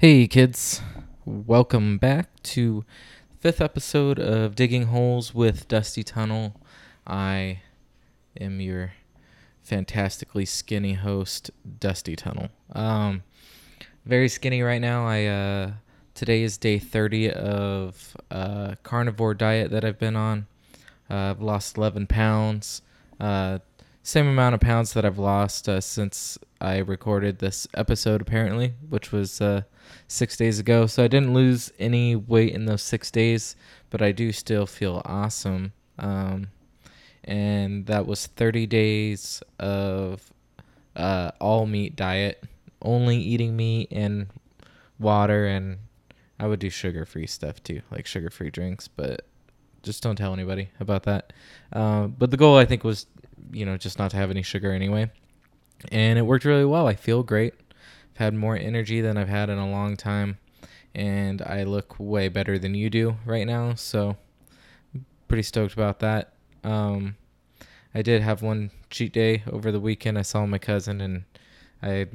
Hey kids, welcome back to fifth episode of Digging Holes with Dusty Tunnel. I am your fantastically skinny host, Dusty Tunnel. Um, very skinny right now. I uh, today is day thirty of uh, carnivore diet that I've been on. Uh, I've lost eleven pounds. Uh, same amount of pounds that I've lost uh, since I recorded this episode, apparently, which was uh, six days ago. So I didn't lose any weight in those six days, but I do still feel awesome. Um, and that was 30 days of uh, all meat diet, only eating meat and water, and I would do sugar free stuff too, like sugar free drinks, but just don't tell anybody about that. Uh, but the goal, I think, was you know just not to have any sugar anyway, and it worked really well. I feel great. I've had more energy than I've had in a long time, and I look way better than you do right now. So I'm pretty stoked about that. Um, I did have one cheat day over the weekend. I saw my cousin, and I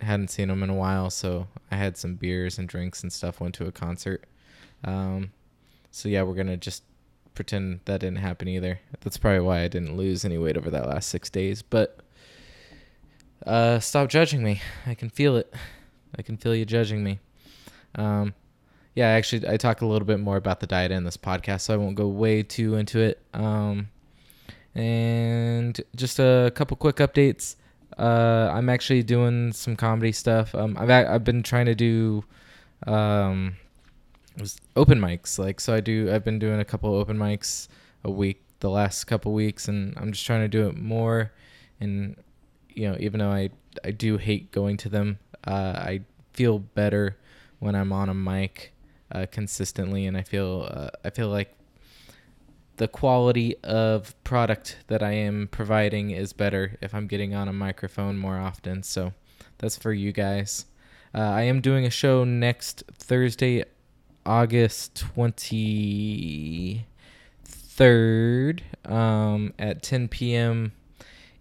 hadn't seen him in a while, so I had some beers and drinks and stuff. Went to a concert. Um, so yeah, we're gonna just pretend that didn't happen either. That's probably why I didn't lose any weight over that last six days. But uh, stop judging me. I can feel it. I can feel you judging me. Um, yeah, actually, I talk a little bit more about the diet in this podcast, so I won't go way too into it. Um, and just a couple quick updates. Uh, I'm actually doing some comedy stuff. Um, I've I've been trying to do um, open mics. Like, so I do. I've been doing a couple open mics a week the last couple weeks, and I'm just trying to do it more. And you know, even though I I do hate going to them, uh, I feel better when I'm on a mic uh, consistently, and I feel uh, I feel like the quality of product that I am providing is better if I'm getting on a microphone more often. So that's for you guys. Uh, I am doing a show next Thursday, August 23rd um, at 10 p.m.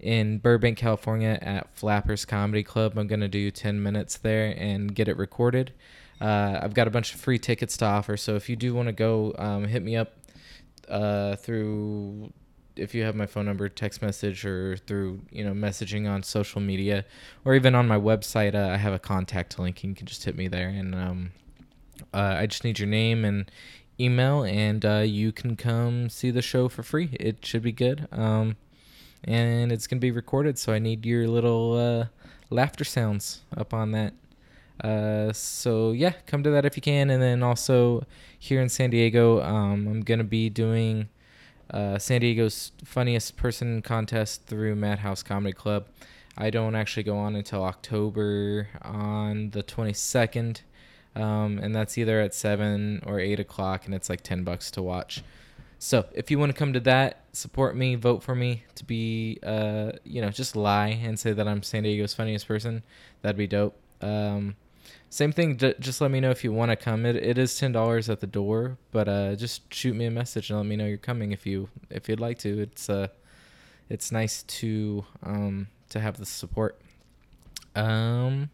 in Burbank, California at Flappers Comedy Club. I'm going to do 10 minutes there and get it recorded. Uh, I've got a bunch of free tickets to offer, so if you do want to go, um, hit me up uh, through if you have my phone number, text message, or through you know messaging on social media, or even on my website. Uh, I have a contact link. And you can just hit me there, and um, uh, I just need your name and email, and uh, you can come see the show for free. It should be good. Um, and it's gonna be recorded, so I need your little uh, laughter sounds up on that. Uh, so yeah, come to that if you can, and then also here in San Diego, um, I'm gonna be doing uh, San Diego's funniest person contest through Madhouse Comedy Club. I don't actually go on until October on the 22nd, um, and that's either at seven or eight o'clock, and it's like ten bucks to watch. So if you want to come to that, support me, vote for me to be, uh, you know, just lie and say that I'm San Diego's funniest person. That'd be dope. Um, same thing. D- just let me know if you want to come. It it is ten dollars at the door, but uh, just shoot me a message and let me know you're coming if you if you'd like to. It's uh, it's nice to um to have the support. Um,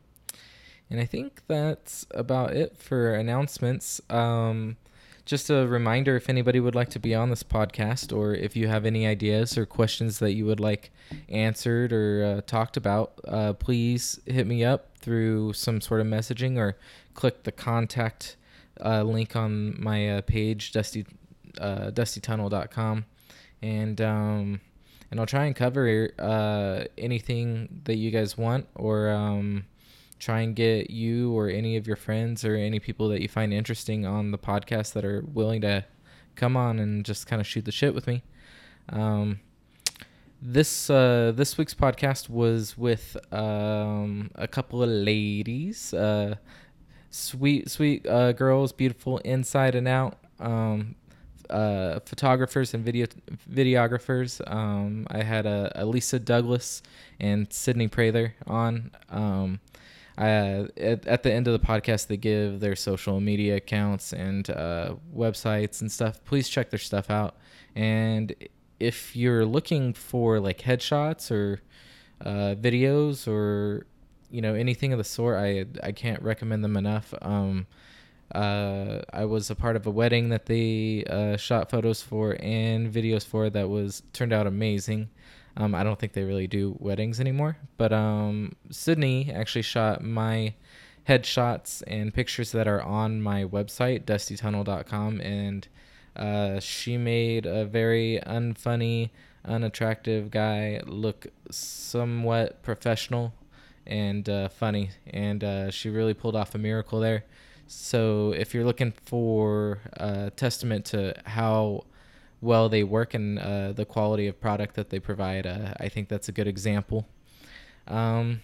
and I think that's about it for announcements. Um, just a reminder if anybody would like to be on this podcast or if you have any ideas or questions that you would like answered or uh, talked about, uh, please hit me up through some sort of messaging or click the contact uh, link on my uh, page, dusty, uh, dustytunnel.com. And, um, and I'll try and cover uh, anything that you guys want or um, try and get you or any of your friends or any people that you find interesting on the podcast that are willing to come on and just kind of shoot the shit with me. Um, this uh, this week's podcast was with um, a couple of ladies, uh, sweet sweet uh, girls, beautiful inside and out. Um, uh, photographers and video videographers. Um, I had a, Alyssa Douglas and Sydney Prather on. Uh, at, at, the end of the podcast, they give their social media accounts and uh, websites and stuff. Please check their stuff out. And if you're looking for like headshots or uh, videos or you know anything of the sort, I I can't recommend them enough. Um, uh, I was a part of a wedding that they uh, shot photos for and videos for that was turned out amazing. Um, I don't think they really do weddings anymore, but um, Sydney actually shot my headshots and pictures that are on my website, dustytunnel.com, and uh, she made a very unfunny, unattractive guy look somewhat professional and uh, funny, and uh, she really pulled off a miracle there. So if you're looking for a testament to how well they work and uh, the quality of product that they provide, uh, I think that's a good example. Um,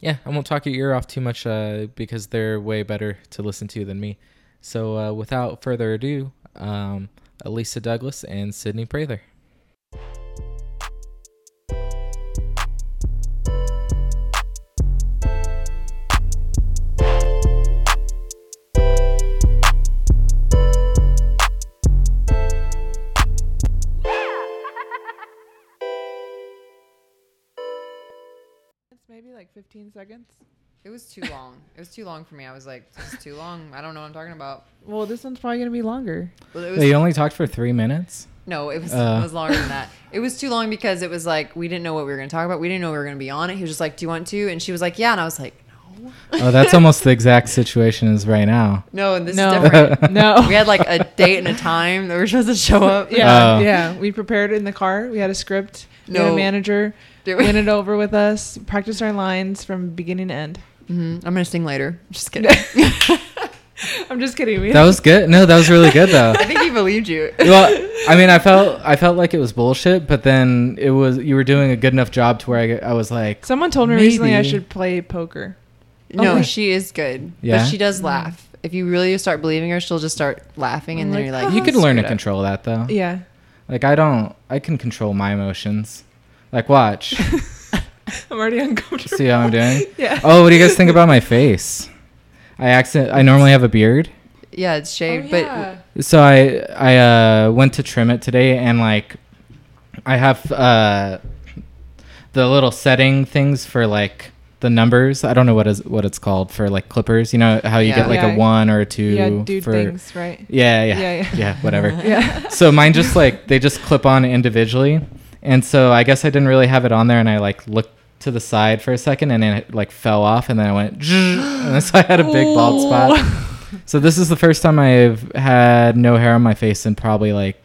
yeah, I won't talk your ear off too much uh, because they're way better to listen to than me. So uh, without further ado, um, Alyssa Douglas and Sydney Prather. It's maybe like 15 seconds. It was too long. It was too long for me. I was like, this is too long. I don't know what I'm talking about. Well, this one's probably gonna be longer. Well, it was, Wait, you only talked for three minutes? no, it was Uh. it was longer than that. It was too long because it was like we didn't know what we were going to talk about. We didn't know we were going to be on it. He was just like, "Do you want to?" And she was like, "Yeah." And I was like, "No, Oh, that's almost the exact situation as right now. no." This no, is different. no. we had like a date and a time that we were supposed to show up. yeah, Oh. yeah. We prepared it in the car. We had a script. We had No. a manager. Did we? Went it over with us. Practice our lines from beginning to end. hmm I'm gonna sing later. Just kidding. I'm just kidding. We That was good. No, that was really good though. I think he believed you. well, I mean, I felt I felt like it was bullshit, but then it was you were doing a good enough job to where I, I was like, Someone told me recently I should play poker. No, Okay. she is good. Yeah? But she does laugh. If you really start believing her, she'll just start laughing, and I'm then like, you're like, "Oh, you could learn to up." control that though. Yeah. Like I don't, I can control my emotions. Like watch, I'm already uncomfortable. see how I'm doing. Yeah. Oh, what do you guys think about my face? I accident. I normally have a beard, Yeah, it's Oh, shaved, but so I I uh, went to trim it today, and like I have uh, the little setting things for like the numbers. I don't know what is what it's called for like clippers. You know how you Yeah. get like Yeah. a one or a two yeah, dude for things, right? yeah, yeah, Yeah, yeah, yeah. whatever. Yeah. so mine just like they just clip on individually, and so I guess I didn't really have it on there, and I like looked to the side for a second, and then it like fell off, and then I went, and so I had a big bald spot. So this is the first time I've had no hair on my face in probably like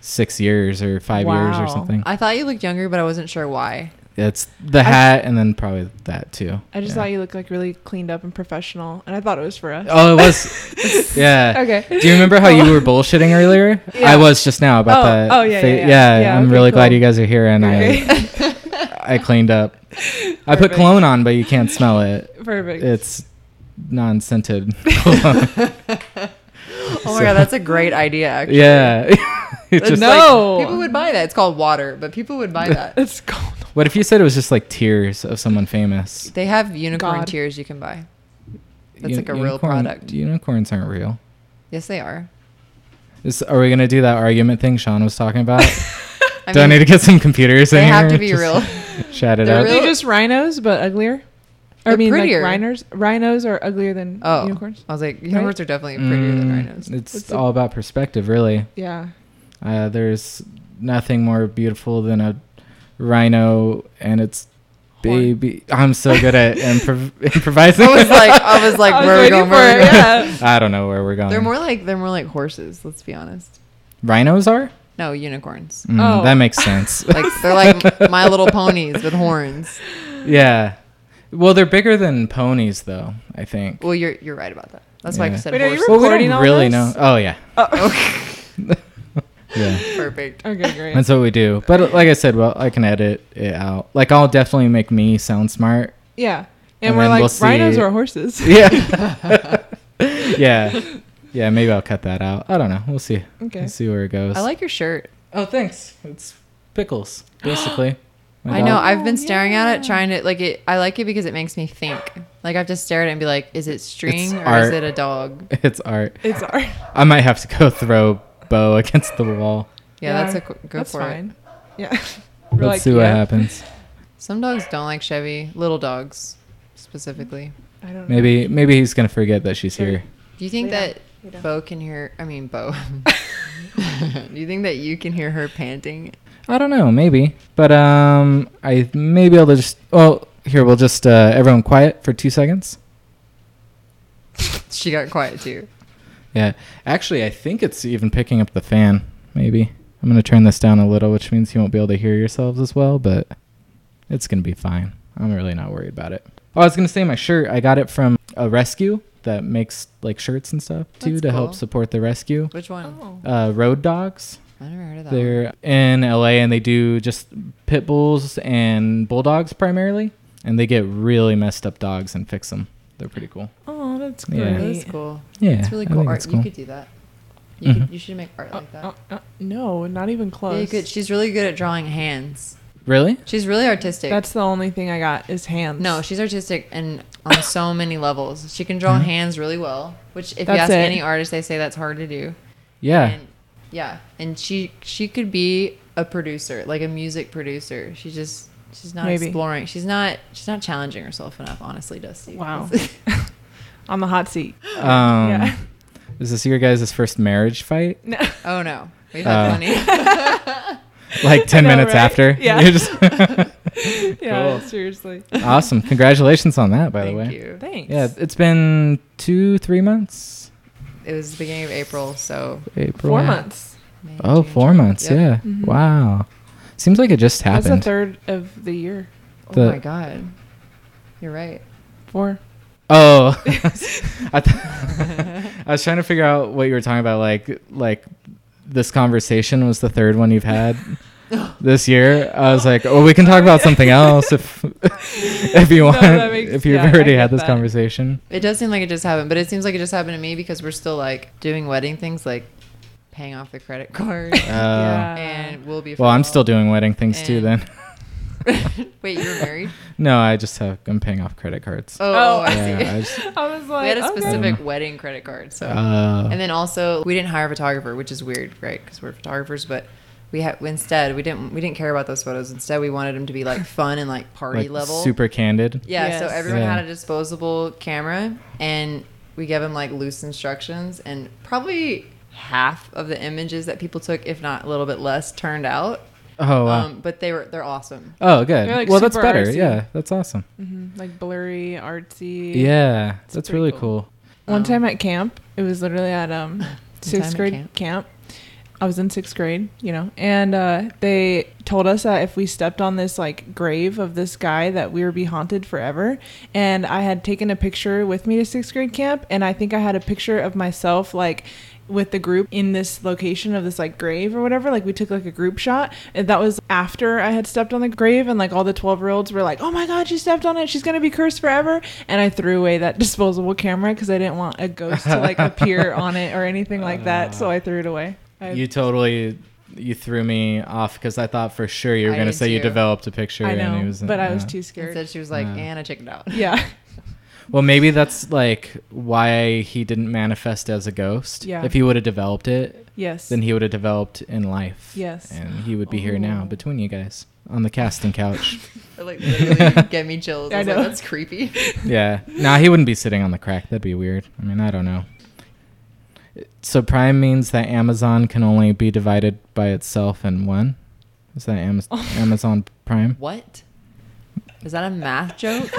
six years or five years or something. I thought you looked younger, but I wasn't sure why. It's the hat, and then probably that too. I just Yeah. thought you looked like really cleaned up and professional, and I thought it was for us. Oh, it was. yeah. Okay. Do you remember how you were oh. bullshitting earlier? Yeah. I was just now about Oh, that. oh, yeah, fa- yeah, yeah. Yeah, I'm okay, really glad you guys are here, and Okay. I I cleaned up. I put cologne on, but you can't smell it. Perfect. It's non-scented cologne. Oh my god, that's a great idea. Actually, yeah. it's It's just No. like, No. people would buy that. It's called water, but people would buy that. it's called. What if you said it was just like tears of someone famous? they have unicorn God. tears you can buy. That's U- like a real unicorn- product. Unicorns aren't real. Yes, they are. Is, are we gonna do that argument thing Sean was talking about? I do I need to get some computers in they here? have to be Just real. Chat it They're up. They're just rhinos, but uglier. Or, I They're mean, prettier. like rhinos. Rhinos are uglier than Oh, unicorns. I was like, unicorns are definitely prettier than Mm, rhinos. It's It's a- all about perspective, really. Yeah. Uh, there's nothing more beautiful than a rhino and its Horn. baby. I'm so good at improv- improvising. I was like, I was like, I was where are we waiting going? for Where are we it, going? yeah. I don't know where we're going. They're more like they're more like horses. Let's be honest. Rhinos are. No, unicorns. Mm, Oh. That makes sense. Like they're like My Little Ponies with horns. yeah. Well, they're bigger than ponies, though. I think. Well, you're you're right about that. That's why I said Wait, are you horse. well, we don't really this? know. Oh yeah, Okay. Yeah. Perfect. Okay, great. That's what we do. But uh, like I said, well, I can edit it out. Like I'll definitely make me sound smart. yeah. And And, we're like we'll see- rhinos or horses. Yeah. yeah. Yeah. Maybe I'll cut that out. I don't know. We'll see. Okay. We'll see where it goes. I like your shirt. Oh, thanks. It's pickles, basically. I know. I've been Oh, staring at it, trying to like it. I like it because it makes me think. Like I have to stare at it and be like, is it string or is it a dog? It's art. It's art. I might have to go throw Bo against the wall. Yeah, that's a qu- go that's for fine. it. Yeah. We're Let's like, see what yeah. happens. Some dogs don't like Chevy. Little dogs. specifically? I don't know. Maybe maybe he's gonna forget that she's Sure. here. Do you think Yeah. that Yeah. Bo can hear? I mean, Bo. Do you think that you can hear her panting? I don't know, maybe, but um, I may be able to just. Well, here we'll just uh, everyone quiet for two seconds. She got quiet too. Yeah, actually, I think it's even picking up the fan. Maybe I'm gonna turn this down a little, which means you won't be able to hear yourselves as well, but it's gonna be fine. I'm really not worried about it. Oh, I was gonna say my shirt. I got it from a rescue that makes like shirts and stuff too That's to cool. help support the rescue. Which one? Oh. Uh, Road Dogs. I never heard of that. They're in LA and they do just pit bulls and bulldogs primarily, and they get really messed up dogs and fix them. They're pretty cool. Oh, that's great. Yeah. That's cool. Yeah, it's really cool art. it's You could do that. You Mhm. could. You should make art Uh, like that. uh, uh, no, not even close. Yeah, you could. She's really good at drawing hands. Really? She's really artistic. That's the only thing I got is hands. no, she's artistic and on so many levels. She can draw Mhm. hands really well. Which, if you ask it. any artist, they say that's hard to do. Yeah. And, yeah, and she she could be a producer, like a music producer. She just she's not Maybe. exploring. She's not she's not challenging herself enough. Honestly, Dusty. Wow. on the hot seat. Um, yeah. Is this your guys' first marriage fight? No. oh no, we've Uh, had plenty. Like 10 know, minutes right? after? Yeah. You're just- yeah, Cool. seriously. awesome. Congratulations on that, by Thank the way. Thank you. Thanks. Yeah, it's been two, three months. It was the beginning of April, so April. Four months. May, Oh, June, four July. months. Yep. Yeah. Mhm. Wow. Seems like it just That's the happened. third of the year. Oh my god, you're right. Four. Oh, I, th- I was trying to figure out what you were talking about. Like, like this conversation was the third one you've had this year. I was like, oh, we can talk about something else if if you No, want. that makes- if you've yeah, already had this that. conversation. It does seem like it just happened, but it seems like it just happened to me because we're still like doing wedding things, like paying off the credit card, Uh, Yeah. and we'll be. Well, I'm still doing wedding things too. Then Wait, you were married? no, I just have I'm paying off credit cards. Oh, Oh. I yeah, see. I just, I was like, we had a okay. specific wedding credit card, so. uh, and then also, we didn't hire a photographer, which is weird, right? Because we're photographers, but we had instead we didn't we didn't care about those photos. Instead, we wanted them to be like fun and like party like level. super candid. Yeah, so everyone Yeah. had a disposable camera, and we gave them like loose instructions, and probably half of the images that people took, if not a little bit less, turned out. Oh wow. Um, but they were they're awesome. oh good. They're, like, well, that's super better. artsy. Yeah, that's awesome. Mhm, like blurry, artsy. Yeah, It's that's pretty really cool. cool. One Um, time at camp, it was literally at um time sixth at grade camp? camp. I was in sixth grade, you know, and uh, they told us that if we stepped on this like grave of this guy, that we would be haunted forever. And I had taken a picture with me to sixth grade camp, and I think I had a picture of myself like with the group in this location of this like grave or whatever. Like we took like a group shot, and that was after I had stepped on the grave, and like all the twelve year olds were like, "Oh my god, she stepped on it! She's gonna be cursed forever!" And I threw away that disposable camera because I didn't want a ghost to like appear on it or anything like that. So I threw it away. I, You totally you threw me off because I thought for sure you were gonna did say you developed a picture. I and know, it was, but I was uh, too Instead, scared. she was like, Yeah. "And I chickened out." Yeah, Well, maybe that's like why he didn't manifest as a ghost. Yeah. If he would have developed it, yes. then he would have developed in life. Yes. And he would be here now Oh. between you guys on the casting couch. It, like literally get me chills. I, I was like, know. that's creepy. yeah. Nah, he wouldn't be sitting on the crack. That'd be weird. I mean, I don't know. So Prime means that Amazon can only be divided by itself in one. Is that Am- Amazon Prime? what? Is that a math joke?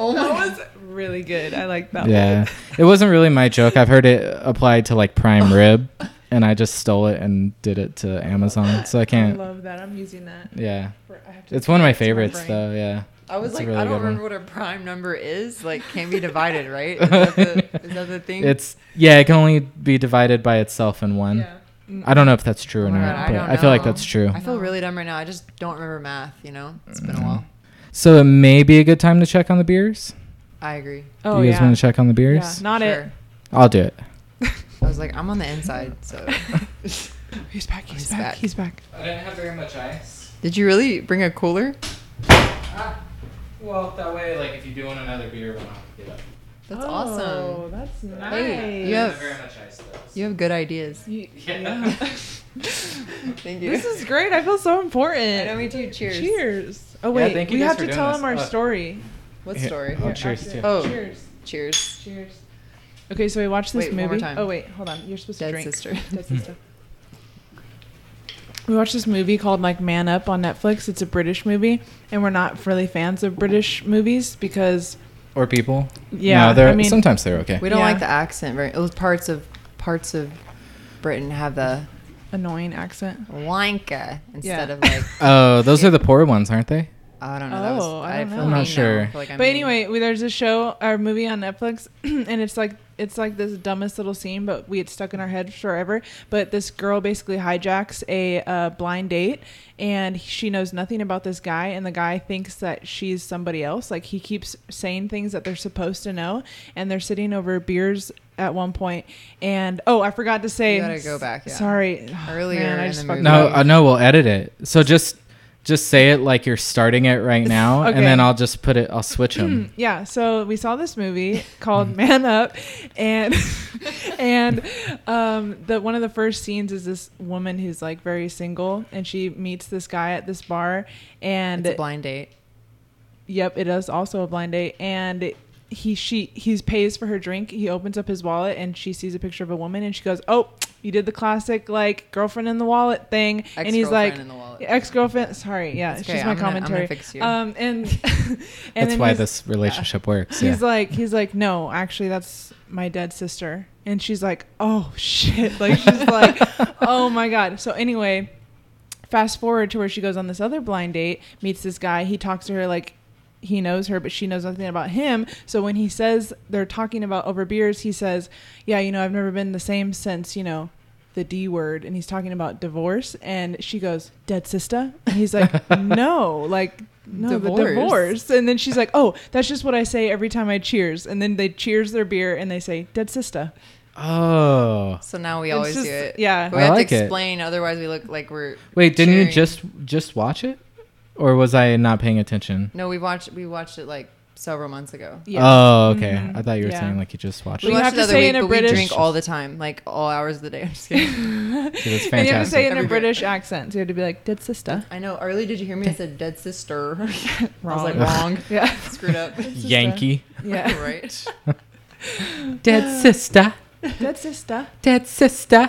Oh that god. was really good. I like that. Yeah. it wasn't really my joke. I've heard it applied to like prime rib, and I just stole it and did it to Amazon. So I I can't. love that. I'm using that. Yeah. For, I have to It's one of my favorites, brain. though. Yeah. I was It's a like, really I don't good one. remember what a prime number is. Like, can be divided, right? Is that the, is that the thing? It's yeah. It can only be divided by itself in one. Yeah. I don't know if that's true or Oh not, God, I but don't I, feel like that's true. I feel really dumb right now. I just don't remember math. You know, it's been a Mm. while. So it may be a good time to check on the beers. I agree. Oh Do you guys yeah. want to check on the yeah. beers? Not Sure. I'll do it. I was like, I'm on the inside. So. He's back. He's, He's back. back. He's back. I didn't have very much ice. did you really bring a cooler? Ah, well, that way, like if you do want another beer, we'll have to get up. That's oh, awesome. That's nice. Hey, you have- very much ice though. You have good ideas. You- Yeah. Thank you. This is great. I feel so important. I know, me too. Cheers. Cheers. Oh Yeah, wait, thank you we have to tell this. him our Uh, story. What story? I'll cheers actually- too. Oh. Cheers. Cheers. Cheers. Okay, so we watched this Wait, one movie. more time. Oh wait, hold on. You're supposed to Dead drink. sister. Dead sister. We watched this movie called like Man Up on Netflix. It's a British movie, and we're not really fans of British movies because Or people. yeah, No, they're I mean, sometimes they're okay. We don't Yeah. like the accent very. It was parts of parts of Britain have the annoying accent. wanka instead Yeah. of like Oh, those are the poor ones, aren't they? I don't know. That was, Oh, I I, don't feel know. I'm not mean now. sure. I feel like I'm But mean. anyway, we, there's a show or movie on Netflix, and it's like it's like this dumbest little scene, but we had stuck in our head forever. But this girl basically hijacks a uh, blind date, and she knows nothing about this guy, and the guy thinks that she's somebody else. Like he keeps saying things that they're supposed to know, and they're sitting over beers at one point. And oh, I forgot to say, You gotta go back, yeah. Sorry, Earlier Man, I in just the movie. No, up. uh, no, we'll edit it. So just just say it like you're starting it right now, Okay. and then I'll just put it. I'll switch them. yeah so we saw this movie called man up and and um the one of the first scenes is this woman who's like very single and she meets this guy at this bar and it's a blind date. yep it is also a blind date and he she he pays for her drink he opens up his wallet and she sees a picture of a woman and she goes oh you did the classic like girlfriend in the wallet thing and he's Ex-girlfriend like in the wallet. ex-girlfriend sorry yeah It's it's okay, just my I'm gonna- I'm gonna commentary fix you. um and and That's why this relationship works. Yeah. he's like he's like no actually that's my dead sister and she's like oh shit like she's like oh my god so anyway fast forward to where she goes on this other blind date meets this guy he talks to her like he knows her but she knows nothing about him so when he says they're talking about over beers he says yeah you know i've never been the same since you know the D word and he's talking about divorce and she goes dead sister and he's like no like no Divorce. the divorce and then she's like oh that's just what I say every time I cheers and then they cheers their beer and they say dead sister oh, So now we It's always just- do it. yeah. We I have like to it. explain, otherwise we look like we're. wait, didn't you just just watch it, or was I not paying attention? No, we watched. We watched it like several months ago. yeah Oh, okay. Mhm. I thought you were Yeah. saying like you just watched We You it. have to say week, in a British- we drink all the time, like all hours of the day. I'm just kidding. Dude, it's and you have to say it in a Every- British accent so you have to be like dead sister I know. Early, did you hear me? I said dead sister. I was Wrong. like wrong. yeah Screwed up. Yankee. yeah right. Dead sister. dead sister Dead sister.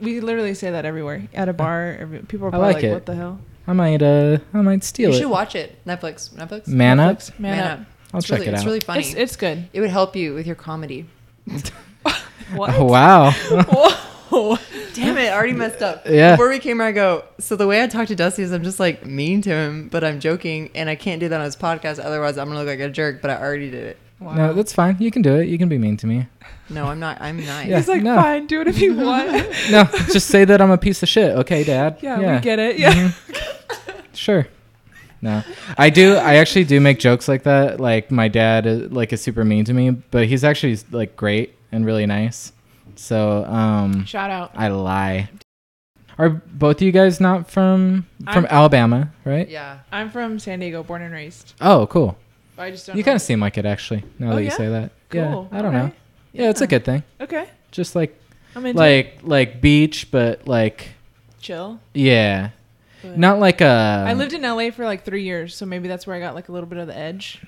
we literally say that everywhere at a bar every, people are probably like like, what the hell I might uh I might steal You it. should watch it. Netflix. Netflix. Man up. Netflix, man, up, I'll It's check really, it It's really funny. It's, it's good it would help you with your comedy. what Oh, wow. Whoa. Damn it! I already messed up. Yeah. Before we came here, I go. So the way I talk to Dusty is I'm just like mean to him, but I'm joking, and I can't do that on his podcast. Otherwise, I'm gonna look like a jerk. But I already did it. Wow. No, that's fine. You can do it. You can be mean to me. No, I'm not. I'm nice. Yeah. He's like, no. fine, do it if you want. No, just say that I'm a piece of shit. Okay, Dad. yeah, we get it. Yeah. Mhm. Sure. No, I do. I actually do make jokes like that. Like my dad, uh, like is super mean to me, but he's actually like great and really nice. So, um, Shout out. I lie. Are both of you guys not from from I'm- Alabama, right? Yeah. I'm from San Diego, born and raised. Oh, cool. I just don't. You kind of seem like it actually. Now Oh, that you yeah? say that. cool. Yeah. I don't know. Alright. Yeah, it's a good thing. Okay, Just like I'm into like like beach, but like chill. yeah, but- not like a. I lived in LA for like three years, so maybe that's where I got like a little bit of the edge.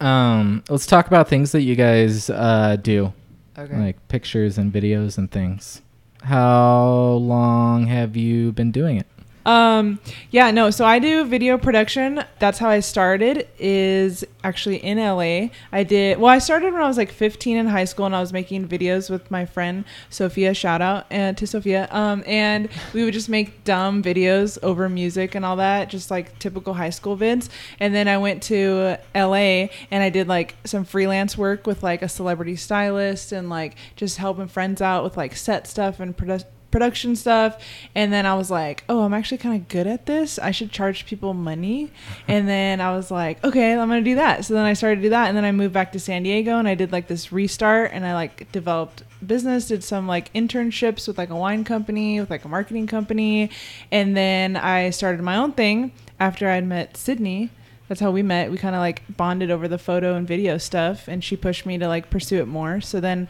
Um, let's talk about things that you guys uh, do, Okay. like pictures and videos and things. How long have you been doing it? Um, yeah, no. So I do video production. That's how I started. Is actually in LA. I did. Well, I started when I was like 15 in high school, and I was making videos with my friend Sophia. Shout out and to Sophia. Um, and we would just make dumb videos over music and all that, just like typical high school vids. And then I went to LA and I did like some freelance work with like a celebrity stylist and like just helping friends out with like set stuff and produ- production stuff. And then i was like oh i'm actually kind of good at this. I should charge people money. And then i was like okay i'm gonna do that. So then i started to do that. And then i moved back to san diego and i did like this restart. And i like developed business did some like internships with like a wine company with like a marketing company. And then i started my own thing after i'd met sydney. That's how we met. We kind of like bonded over the photo and video stuff. And she pushed me to like pursue it more. So then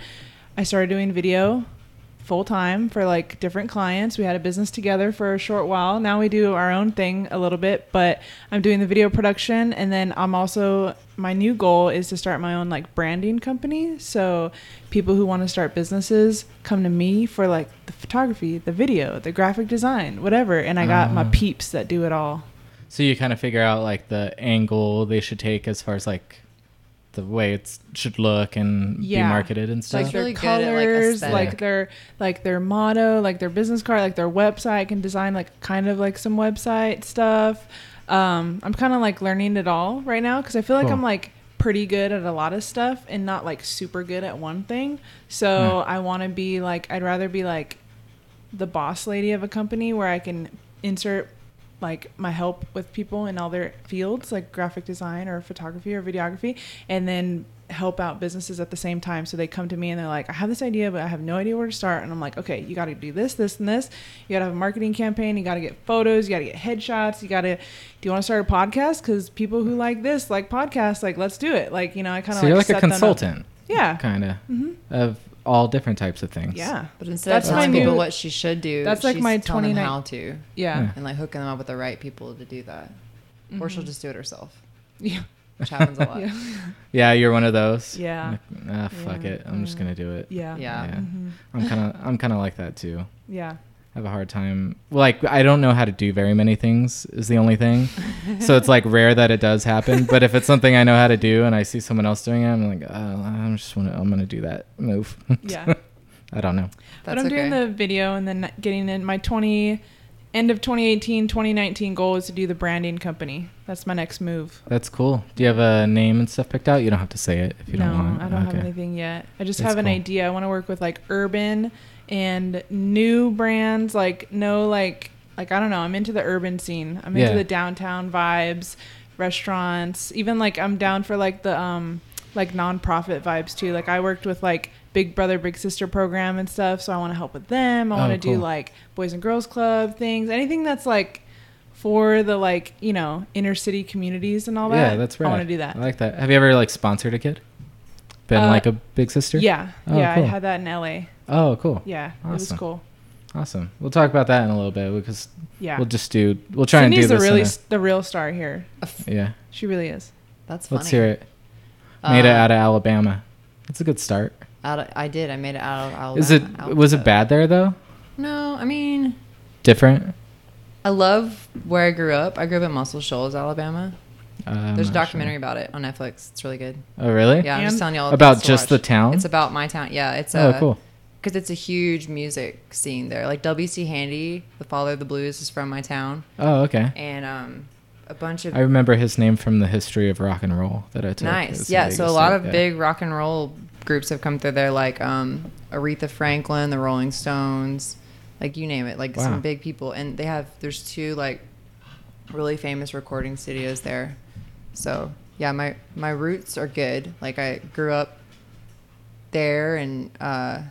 i started doing video full time for like different clients. We had a business together for a short while. Now we do our own thing a little bit, but I'm doing the video production and then I'm also my new goal is to start my own like branding company. So people who want to start businesses come to me for like the photography, the video, the graphic design, whatever, and I got my Ah. peeps that do it all. So you kind of figure out like the angle they should take as far as like the way it should look and Yeah. be marketed and So stuff. it's really their good at, like, colors, like their like their motto, like their business card, like their website. I can design like kind of like some website stuff. Um, I'm kind of like learning it all right now because I feel like Cool. I'm like pretty good at a lot of stuff and not like super good at one thing. So I want to be like I'd rather be like the boss lady of a company where I can insert like my help with people in all their fields like graphic design or photography or videography and then help out businesses at the same time. So they come to me and they're like i have this idea but i have no idea where to start. And i'm like okay you got to do this this and this. You got to have a marketing campaign. You got to get photos. You got to get headshots. You got to do you want to start a podcast? Because people who like this like podcasts like let's do it. Like you know i kind of so you're like a consultant, yeah. kind of, hmm of all different types of things. yeah But instead That's of telling people what she should do, that's like my telling them 29 how to, yeah Yeah. and like hooking them up with the right people to do that, or she'll Mhm. just do it herself, yeah which happens a lot. yeah Yeah, you're one of those. Yeah. Like, ah, fuck Yeah. it. I'm just gonna do it. yeah Yeah. Yeah. Mhm. I'm kind of I'm kind of like that too. yeah I have a hard time. Like I don't know how to do very many things is the only thing. so it's like rare that it does happen. But if it's something I know how to do and I see someone else doing it, I'm like, oh, I'm just wanna, I'm gonna do that move. yeah I don't know. but I'm doing the video and then getting in my 20 end of 2018 2019 goal is to do the branding company that's my next move That's cool. Do you have a name and stuff picked out? You don't have to say it if you no don't want. No, i don't Okay. have anything yet i just That's have an cool. idea i want to work with like urban and new brands like no like like i don't know i'm into the urban scene i'm into Yeah. the downtown vibes restaurants even like i'm down for like the um like nonprofit vibes too like i worked with like big brother big sister program and stuff so i want to help with them i Oh, want to do cool. like boys and girls club things anything that's like for the like you know inner city communities and all that Yeah, that's right. i want to do that I like that. Have you ever like sponsored a kid? Been Uh, like a big sister? yeah Oh, yeah cool. i had that in la Oh, cool. yeah it was cool Awesome. We'll talk about that in a little bit because yeah we'll just do. We'll try Cindy's and do the this. really in s- the real star here yeah. she really is That's funny. Let's hear it. Made it Uh, out of Alabama. That's a good start. Out of, I did. I made it out of Alabama. Is it out was it bad there though? No, I mean, Different. I love where I grew up. I grew up in Muscle Shoals, Alabama. Uh, There's a documentary sure. about it on Netflix. It's really good. Oh really? Yeah, I'm just telling y'all About things to just the town. It's about my town. Yeah, it's oh uh, cool. Because it's a huge music scene there. Like WC Handy, the father of the blues, is from my town, Oh okay. and um, a bunch of I remember his name from the history of rock and roll that I took. nice. Yeah, so a lot of yeah. big rock and roll groups have come through there, like um, Aretha Franklin, the Rolling Stones, like you name it, like Wow. some big people. And they have there's two like really famous recording studios there. So yeah, my my roots are good. Like I grew up there, and uh,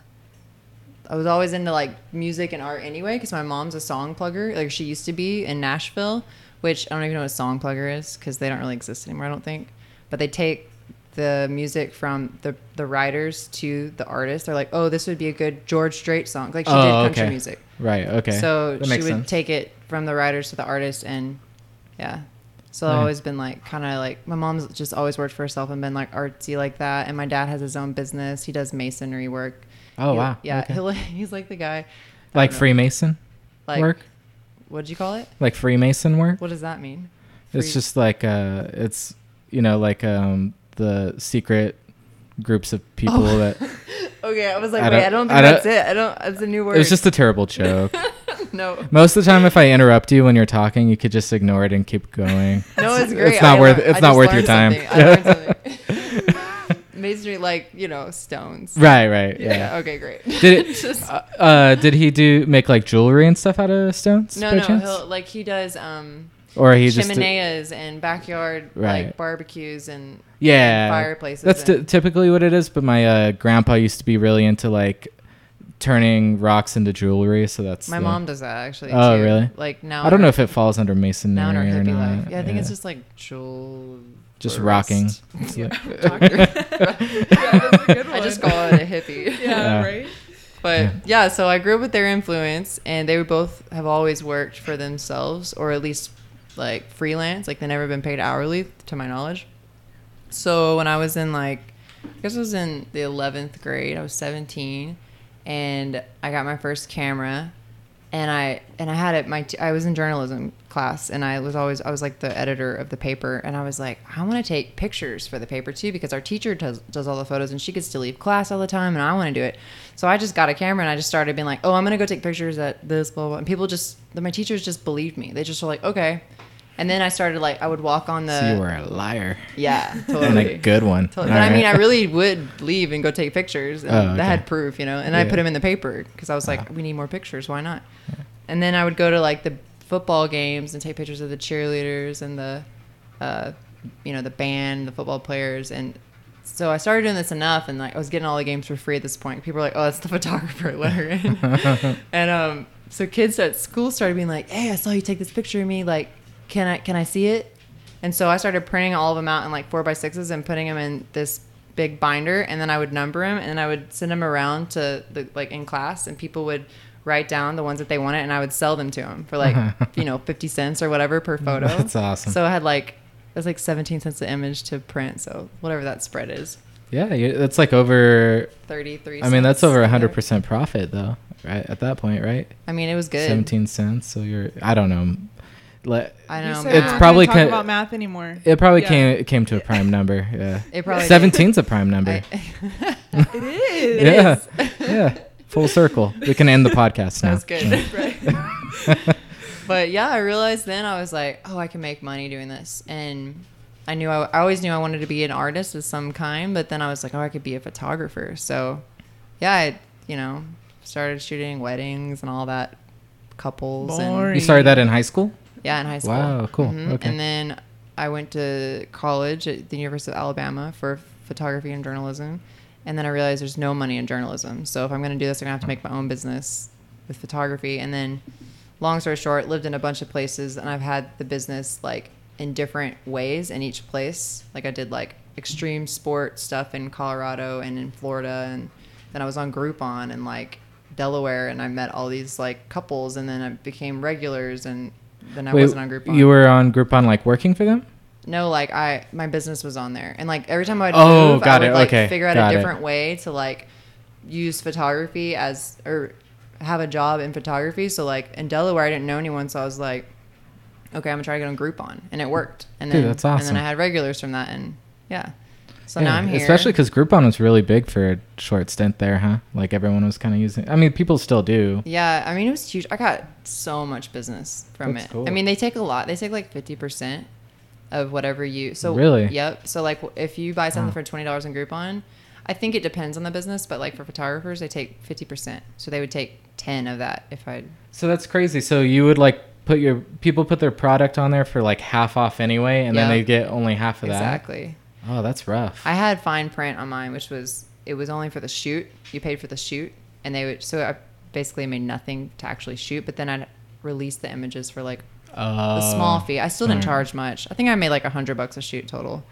I was always into like music and art anyway, because my mom's a song plugger. Like she used to be in Nashville, which I don't even know what a song plugger is because they don't really exist anymore. I don't think, but they take the music from the the writers to the artist. They're like, oh, this would be a good George Strait song. Like she did Oh, country okay. music. Right. Okay. So she would sense. take it from the writers to the artist, and yeah. So I've always been like, kind of like my mom's just always worked for herself and been like artsy like that. And my dad has his own business. He does masonry work. Oh He- wow. Yeah, Okay. he's like the guy. Like. Freemason Like work. What'd you call it? Like Freemason work. What does that mean? It's just like uh, it's you know like um the secret groups of people Oh. that. Okay, I was like, I wait, I don't think I don't- that's it. I don't. It's a new word. It was just a terrible joke. no. Most of the time, if I interrupt you when you're talking, you could just ignore it and keep going. No, it's great. It's not I worth. learned- It's I not worth your time. something. I learned something. Masonry, like you know, stones. right. Right. Yeah. Yeah. Okay. Great. Did it? Just- uh, uh, did he do make like jewelry and stuff out of stones? no, no. chance? He'll, like he does um or he just. did- chimeneas and backyard Right. like barbecues and yeah. and fireplaces. That's and, t- typically what it is. But my uh, grandpa used to be really into like turning rocks into jewelry. So that's my the- mom does that actually. Oh, too. really? Like now. I don't in know if it falls under masonry now or hippie not. life. Yeah, I think it's just like jewel. Just rocking. yeah, Doctor. that's a good I just call it a hippie. yeah, Yeah. right But but yeah, so I grew up with their influence, and they would both have always worked for themselves, or at least like freelance. Like they never been paid hourly, to my knowledge. So when I was in like, I guess I was in the eleventh grade. I was seventeen, and I got my first camera, and I and I had it. My t- I was in journalism class, and I was always I was like the editor of the paper, and I was like, I want to take pictures for the paper too because our teacher does does all the photos, and she gets to leave class all the time, and I want to do it. So I just got a camera, and I just started being like, oh, I'm gonna go take pictures at this blah blah. And people just my teachers just believed me. They just were like, okay. And then I started like I would walk on the So you were a liar yeah and totally a good one. Totally. But I mean, I really would leave and go take pictures. And Oh, okay. That had proof, you know. And I put them in the paper because I was like, we need more pictures. Why not? And then I would go to like the football games and take pictures of the cheerleaders and the, uh, you know, the band, the football players. And so I started doing this enough, and like I was getting all the games for free at this point. People were like, "Oh, that's the photographer. Let her in." and um, so kids at school started being like, "Hey, I saw you take this picture of me. Like, can I can I see it?" And so I started printing all of them out in like four by sixes and putting them in this big binder, and then I would number them, and I would send them around to the like in class, and people would write down the ones that they wanted, and I would sell them to them for like you know fifty cents or whatever per photo. That's awesome. So I had like it was like seventeen cents an image to print, so whatever that spread is, Yeah, that's like over. thirty three. I mean, that's over a hundred percent profit though, right? At that point, right? I mean, it was good. Seventeen cents. So you're. I don't know. Let, I know. said It's we probably talk ca- about math anymore. it probably Yeah. came came to a prime number. Yeah. It probably did. Seventeen's a prime number. I- It is. Yeah. is. yeah. Full circle. We can end the podcast now. That's good. right. but yeah, I realized then I was like, oh, I can make money doing this. And I knew I, I always knew I wanted to be an artist of some kind, but then I was like, oh, I could be a photographer. So yeah, I, you know, started shooting weddings and all that, couples. And, You started that in high school? Yeah, in high school. Wow, cool. Mhm. Okay. And then I went to college at the University of Alabama for photography and journalism. And then I realized there's no money in journalism. So if I'm going to do this, I'm going to have to make my own business with photography. And then, long story short, lived in a bunch of places and I've had the business like in different ways in each place. Like I did like extreme sport stuff in Colorado and in Florida. And then I was on Groupon and like Delaware and I met all these like couples and then I became regulars and then I Wait, wasn't on Groupon. You were on Groupon like working for them? No, like I my business was on there, and like every time I'd Oh, move, got I it. would like Okay, figure out got a it. different way to like use photography as or have a job in photography. So like in Delaware, I didn't know anyone, so I was like, okay, I'm gonna try to get on Groupon, and it worked. And Dude, then that's And then I had regulars from that, and yeah. So Yeah, now I'm here. Especially because Groupon was really big for a short stint there, huh? Like everyone was kind of using. I mean, people still do. Yeah, I mean it was huge. I got so much business from That's it. cool. I mean they take a lot. They take like fifty percent of whatever you. So Really? Yep. So like if you buy something Wow. for twenty dollars in Groupon, I think it depends on the business, but like for photographers, they take fifty percent. So they would take ten of that if I. So that's crazy. So you would like put your people put their product on there for like half off anyway, and then they get only half of that. Exactly. Oh, that's rough. I had fine print on mine, which was it was only for the shoot. You paid for the shoot, and they would. So I basically made nothing to actually shoot, but then I'd release the images for like Oh, the small oh. fee. I still didn't smart. charge much. I think I made like a hundred bucks a shoot total.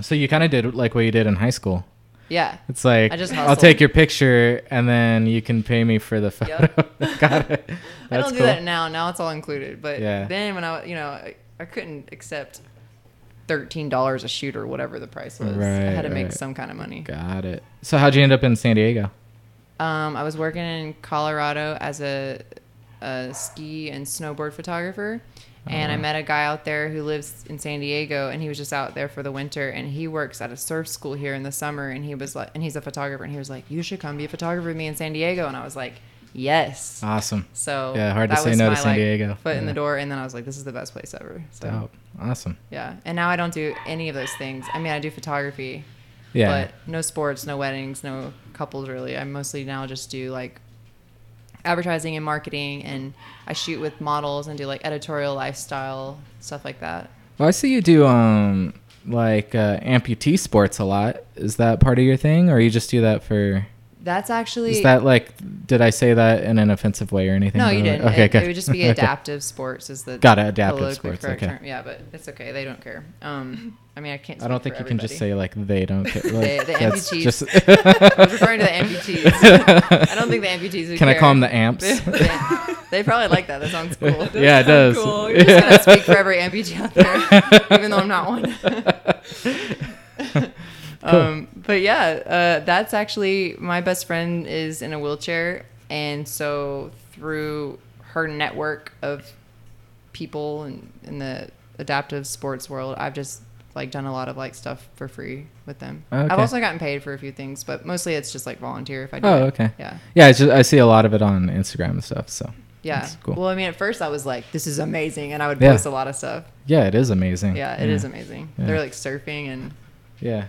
So you kind of did like what you did in high school. Yeah. It's like I just I'll take your picture and then you can pay me for the photo. Yep. Got it. I don't do cool. that now. Now it's all included. But Yeah. then when I, you know, I, I couldn't accept thirteen dollars a shoot or whatever the price was. I had to make right. some kind of money. Got it. So how'd you end up in San Diego? Um, I was working in Colorado as a, a ski and snowboard photographer. And I Uh-huh. met a guy out there who lives in San Diego, and he was just out there for the winter. And he works at a surf school here in the summer. And he was like, and he's a photographer. And he was like, "You should come be a photographer with me in San Diego." And I was like, "Yes." Awesome. So Yeah, hard to say no to San like, Diego. Foot in the door, and then I was like, "This is the best place ever." So Dope. Awesome. yeah, and now I don't do any of those things. I mean, I do photography, Yeah. but no sports, no weddings, no couples really. I mostly now just do like advertising and marketing, and I shoot with models and do like editorial lifestyle stuff like that. Well, I see you do um like uh, amputee sports a lot. Is that part of your thing, or you just do that for? That's actually Is that like? Did I say that in an offensive way or anything? no, you didn't. Okay, it, good. it would just be Okay. adaptive sports is the Got it. Adaptive sports. Okay. term. Yeah, but it's okay. They don't care. Um, I mean, I can't. I don't think you for can just say like they don't care. They- the amputees. just. I was referring to the amputees. I don't think the amputees would Can I call them the amps? They, probably like that. That sounds cool. yeah, it does. cool. I'm just gonna speak for every amputee out there, even though I'm not one. Um, but yeah, uh, that's actually my best friend is in a wheelchair, and so through her network of people and in the adaptive sports world, I've just like done a lot of like stuff for free with them. Okay. I've also gotten paid for a few things, but mostly it's just like volunteer if I do. Oh, it. okay. Yeah. Yeah, it's just, I see a lot of it on Instagram and stuff. So Yeah. Cool. Well, I mean, at first I was like, "This is amazing," and I would Yeah. post a lot of stuff. yeah, it is amazing. Yeah, it is amazing. Yeah. They're like surfing and Yeah.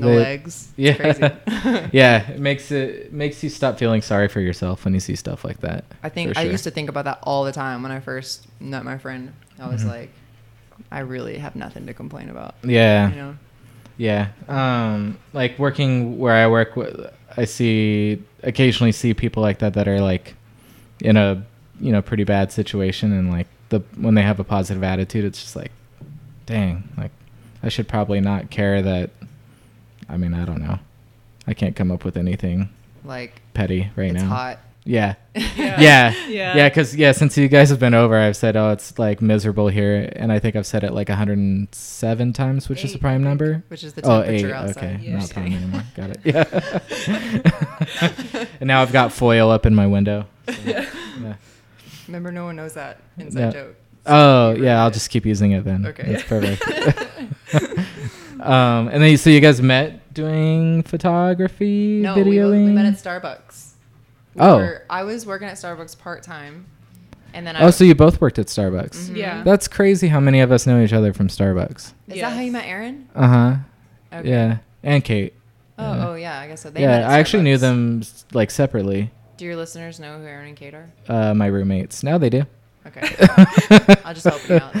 No They- legs. It's Yeah. crazy. yeah, it makes it makes you stop feeling sorry for yourself when you see stuff like that. I think for I used to think about that all the time when I first met my friend. I was Mhm. like, I really have nothing to complain about. Yeah. You know? Yeah. Um, like working where I work, with, I see occasionally see people like that that are like in a you know pretty bad situation, and like the when they have a positive attitude, it's just like, dang, like I should probably not care that. I mean, I don't know. I can't come up with anything Like petty right now. it's now. hot. Yeah. Yeah. Yeah. Yeah. Yeah, because yeah, since you guys have been over, I've said, oh, it's like miserable here, and I think I've said it like 107 times, which is the Eight, I prime number. Which is the Oh, temperature eight. outside. Okay, Yeah, not prime anymore. Got it. Yeah. and now I've got foil up in my window. so, yeah. Remember, no one knows that inside Yeah. joke. Oh yeah, I'll it. just keep using it then. Okay. That's perfect. Um, and then you so you guys met doing photography, No, we, videoing. we met at Starbucks. We Oh. were- I was working at Starbucks part time, and then I. oh, so you both worked at Starbucks. Mhm. Yeah. That's crazy how many of us know each other from Starbucks. Is that how you met Aaron? Uh huh. Okay. Yeah, and Kate. Oh, Yeah. oh yeah. I guess so. They met yeah, at I actually knew them like separately. Do your listeners know who Aaron and Kate are? Uh, my roommates. Now they do. Okay. I'll just help you out.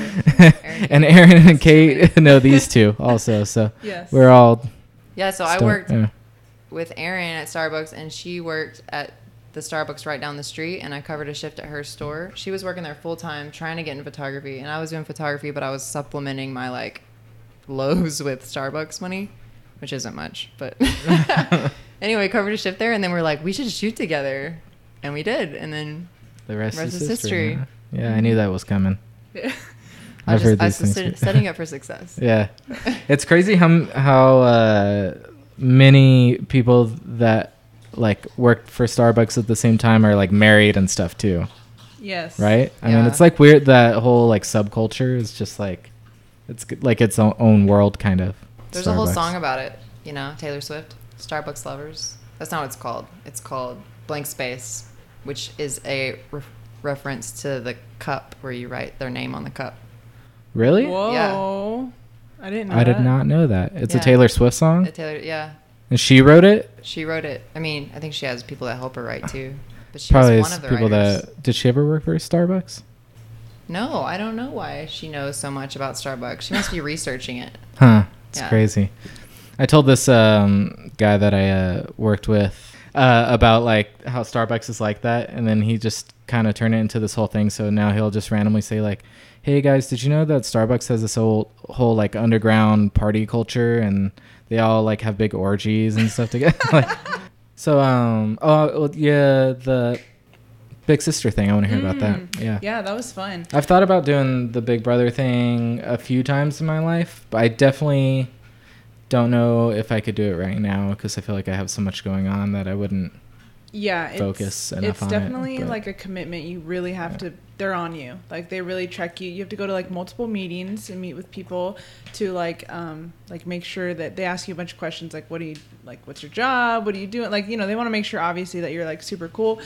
Aaron and Aaron and Kate know these two also. So Yes. we're all. Yeah, so I worked yeah. with Aaron at Starbucks, and she worked at the Starbucks right down the street, and I covered a shift at her store. She was working there full time, trying to get in photography, and I was doing photography, but I was supplementing my like lows with Starbucks money, which isn't much, but anyway, covered a shift there, and then we're like, we should shoot together, and we did, and then The rest, Rest is is history. history. Yeah, I knew that was coming. Yeah. I I've just, heard I these was things. set- setting up for success. Yeah, it's crazy how how uh, many people that like work for Starbucks at the same time are like married and stuff too, Yes. right? I mean, it's like weird that whole like subculture is just like it's like its own, world kind of. There's a whole song about it, you know, Taylor Swift, Starbucks Lovers. That's not what it's called. It's called Blank Space, which is a re- reference to the cup where you write their name on the cup. Really? Whoa. I didn't know I did that. not know that. It's a Taylor Swift song, The Taylor, yeah, and she wrote it. she wrote it. I mean, I think she has people that help her write too, but she's Probably one of the people writers. that did she ever work for Starbucks? No, I don't know why she knows so much about Starbucks. She must be researching it. Huh. It's Yeah. crazy. I told this um, guy that I uh, worked with uh, about like how Starbucks is like that, and then he just kind of turn it into this whole thing. So now he'll just randomly say like, "Hey guys, did you know that Starbucks has this whole whole like underground party culture, and they all like have big orgies and stuff together?" like, so um, oh well, yeah, the big sister thing. I want to hear about that. Mm. Yeah. Yeah, that was fun. I've thought about doing the Big Brother thing a few times in my life, but I definitely don't know if I could do it right now because I feel like I have so much going on that I wouldn't. Yeah, it's, Focus enough It's on it, definitely but- like a commitment. You really have to. They're on you. Like they really check you. You have to go to like multiple meetings and meet with people to like um like make sure that they ask you a bunch of questions like what do you like what's your job what are you doing like you know they want to make sure obviously that you're like super cool.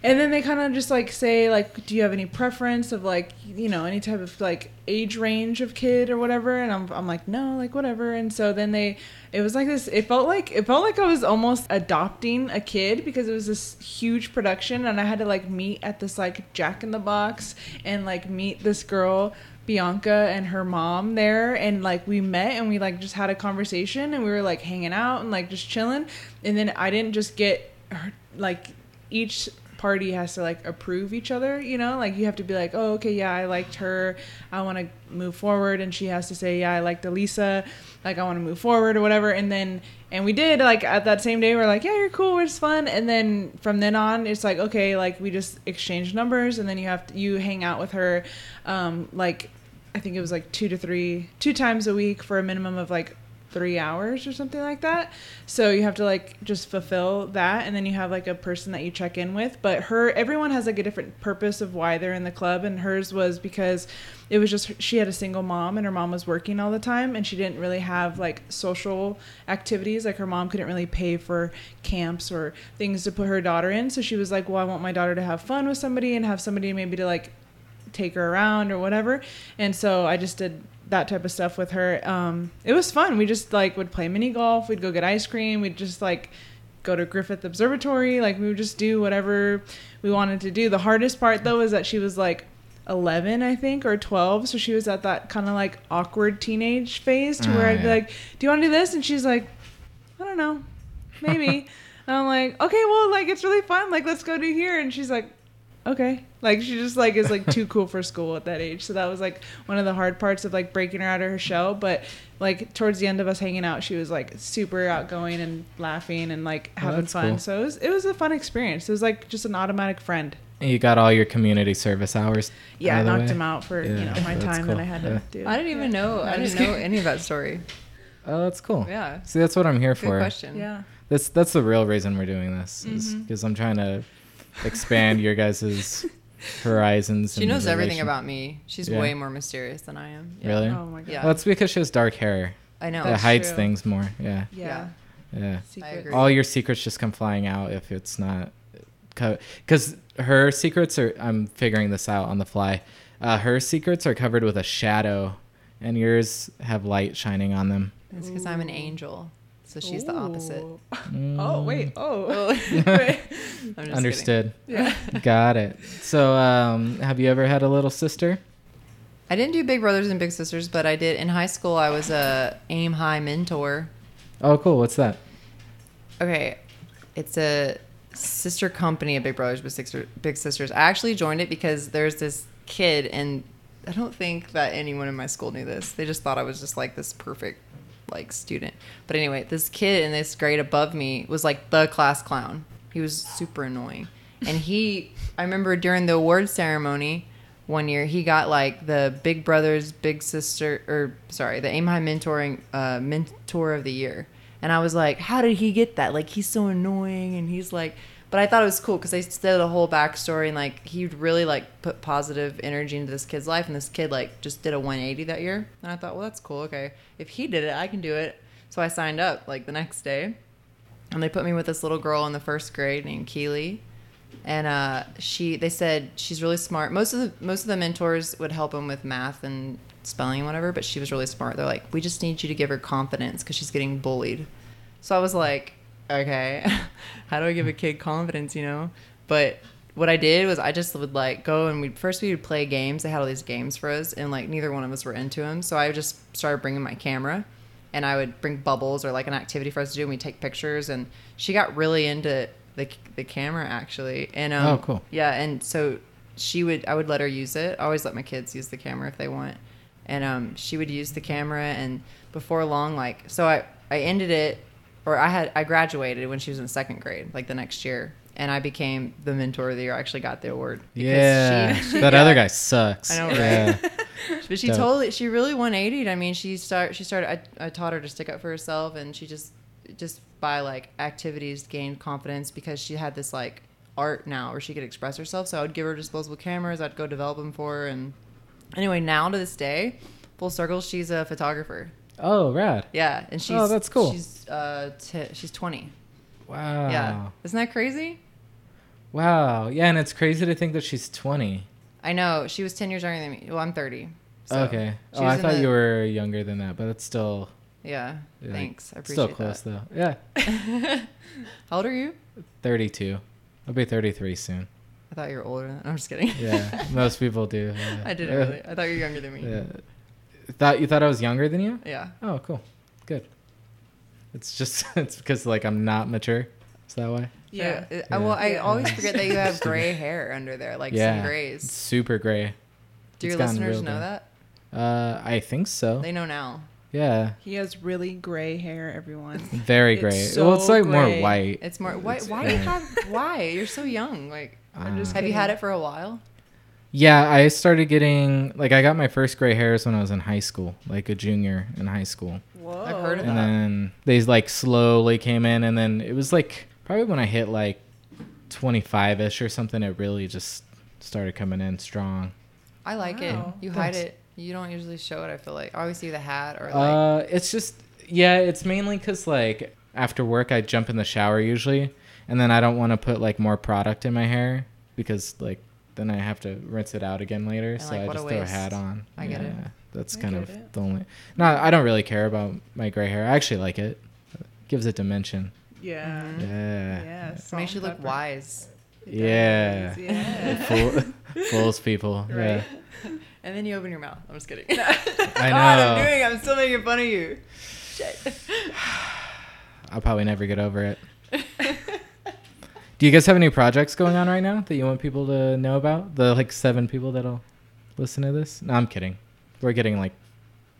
And then they kind of just like say like, do you have any preference of like you know any type of like age range of kid or whatever? And I'm I'm like no like whatever. And so then they it was like this. It felt like it felt like I was almost adopting a kid because it was this huge production and I had to like meet at this like Jack in the Box and like meet this girl Bianca and her mom there and like we met and we like just had a conversation and we were like hanging out and like just chilling and then I didn't just get her- like each party has to like approve each other you know? Like you have to be like oh okay yeah i liked her. I want to move forward. And she has to say yeah i liked Alyssa. Like i want to move forward or whatever. And then and we did like at that same day we're like yeah you're cool. It's fun. And then from then on it's like okay like we just exchange numbers and then you have to, you hang out with her um like i think it was like two to three two times a week for a minimum of like three hours or something like that. So you have to like just fulfill that and then you have like a person that you check in with. But her everyone has like a different purpose of why they're in the club and hers was because it was just she had a single mom and her mom was working all the time and she didn't really have like social activities. Like her mom couldn't really pay for camps or things to put her daughter in. So she was like well i want my daughter to have fun with somebody and have somebody maybe to like take her around or whatever. And so i just did that type of stuff with her. Um it was fun. We just like would play mini golf. We'd go get ice cream. We'd just like go to griffith observatory. Like we would just do whatever we wanted to do. The hardest part though is that she was like 11 i think or 12 so she was at that kind of like awkward teenage phase to where Ah, i'd be like do you want to do this? And she's like i don't know. Maybe. And i'm like okay well like it's really fun. Like let's go do here. And she's like okay like she just like is like too cool for school at that age so that was like one of the hard parts of like breaking her out of her shell but like towards the end of us hanging out she was like super outgoing and laughing and like Oh, having that's fun cool. so it was it was a fun experience it was like just an automatic friend And You got all your community service hours. yeah i knocked way? him out for Yeah, you know my that's time cool. that i had Yeah. to do I didn't even Yeah. know. No, I didn't know any of that story. Oh, that's cool. Yeah. See, that's what I'm here Good for. question. yeah That's that's the real reason we're doing this, is mm-hmm. because I'm trying to expand your guys' horizons. She knows everything about me. She's Yeah. way more mysterious than I am. Yeah. Really? oh my god Yeah. Well, it's because she has dark hair. I know. That That's hides true. things more. Yeah, yeah, yeah. Secrets. agree. All your secrets just come flying out if it's not, because her secrets are. I'm figuring this out on the fly. Uh, her secrets are covered with a shadow, and yours have light shining on them. It's because I'm an angel. So she's the opposite. Mm. oh wait oh Oh. Wait. I'm just Understood. yeah Got it. So, um, have you ever had a little sister? I didn't do Big Brothers and Big Sisters, but I did in high school. I was a aim high mentor. Oh, cool. What's that? Okay, it's a sister company of Big Brothers Big Sisters. Big Sisters. I actually joined it because there's this kid, and I don't think that anyone in my school knew this. They just thought I was just like this perfect like student. But anyway, this kid in this grade above me was like the class clown. He was super annoying, and he. I remember during the award ceremony one year he got like the Big Brothers Big Sister or sorry the Aim High mentoring uh, mentor of the year, and I was like, how did he get that? Like he's so annoying, and he's like. But I thought it was cool because they did a whole backstory and like he really like put positive energy into this kid's life, and this kid like just did a 180 that year. And I thought, well, that's cool. Okay, if he did it, I can do it. So I signed up like the next day, and they put me with this little girl in the first grade named Keely, and uh, she they said she's really smart. Most of the most of the mentors would help him with math and spelling and whatever, but she was really smart. They're like, we just need you to give her confidence because she's getting bullied. So I was like, okay, how do I give a kid confidence, you know? But what I did was I just would like go and we first we would play games. They had all these games for us, and like neither one of us were into them. So I just started bringing my camera, and I would bring bubbles or like an activity for us to do, and we take pictures. And she got really into the the camera actually, and um, Oh, cool. Yeah, and so she would I would let her use it. I always let my kids use the camera if they want, and um, she would use the camera. And before long, like so, I I ended it, or I had I graduated when she was in second grade, like the next year, and I became the mentor of the year. I actually got the award. because Yeah. she- she- that other guy sucks. I know, right? Yeah. But she Dope. totally, she really 180'd. I mean, she start, she started. I, I taught her to stick up for herself, and she just, just by like activities gained confidence because she had this like art now where she could express herself. So I would give her disposable cameras. I'd go develop them for her, and anyway, now to this day, full circle, she's a photographer. Oh, rad. Yeah, and she's Oh, that's cool. She's uh, t- she's 20. Wow. Yeah, isn't that crazy? Wow. Yeah, and it's crazy to think that she's 20. I know she was 10 years younger than me. Well, I'm 30. so okay. Oh, I thought the- you were younger than that, but it's still Yeah, thanks. I appreciate still close that. though. Yeah. How old are you? 32. I'll be 33 soon. I thought you were older. Than, I'm just kidding. Yeah. Most people do. Yeah. I didn't really. I thought you were younger than me. Yeah. Thought you thought I was younger than you? Yeah. Oh, cool. Good. It's just it's because like I'm not mature. Is that why? Yeah. So, uh, Well, I always forget that you have gray hair under there, like yeah. some It's grays. super gray. Do your it's gotten listeners know gray. that? Uh, I think so. They know now. yeah. He has really gray hair, everyone. Very It's gray. so well, it's like more white. It's more. Why? Why do you have? Why? You're so young. Like, I'm just Uh, have you had it for a while? Yeah, I started getting like I got my first gray hairs when I was in high school, like a junior in high school. Whoa. I've heard of and that. then they like slowly came in and then it was like probably when i hit like 25ish or something it really just started coming in strong I like Wow. it. You hide Thanks. it. You don't usually show it. I feel like I always see the hat or like. uh it's just yeah it's mainly because like after work i jump in the shower usually and then i don't want to put like more product in my hair because like then i have to rinse it out again later And, so like, i what a just throw a hat on I get it. that's I kind of it. the only no i don't really care about my gray hair i actually like it it gives it dimension Yeah. Mhm. yeah Yeah. it makes you look pepper. wise. It Yeah. does, It Yeah. fool, fools people. Right? And then you open your mouth. I'm just kidding. I God, I'm doing. I'm still making fun of you. Shit. I'll probably never get over it. Do you guys have any projects going on right now that you want people to know about? The like seven people that'll listen to this? No, I'm kidding. We're getting like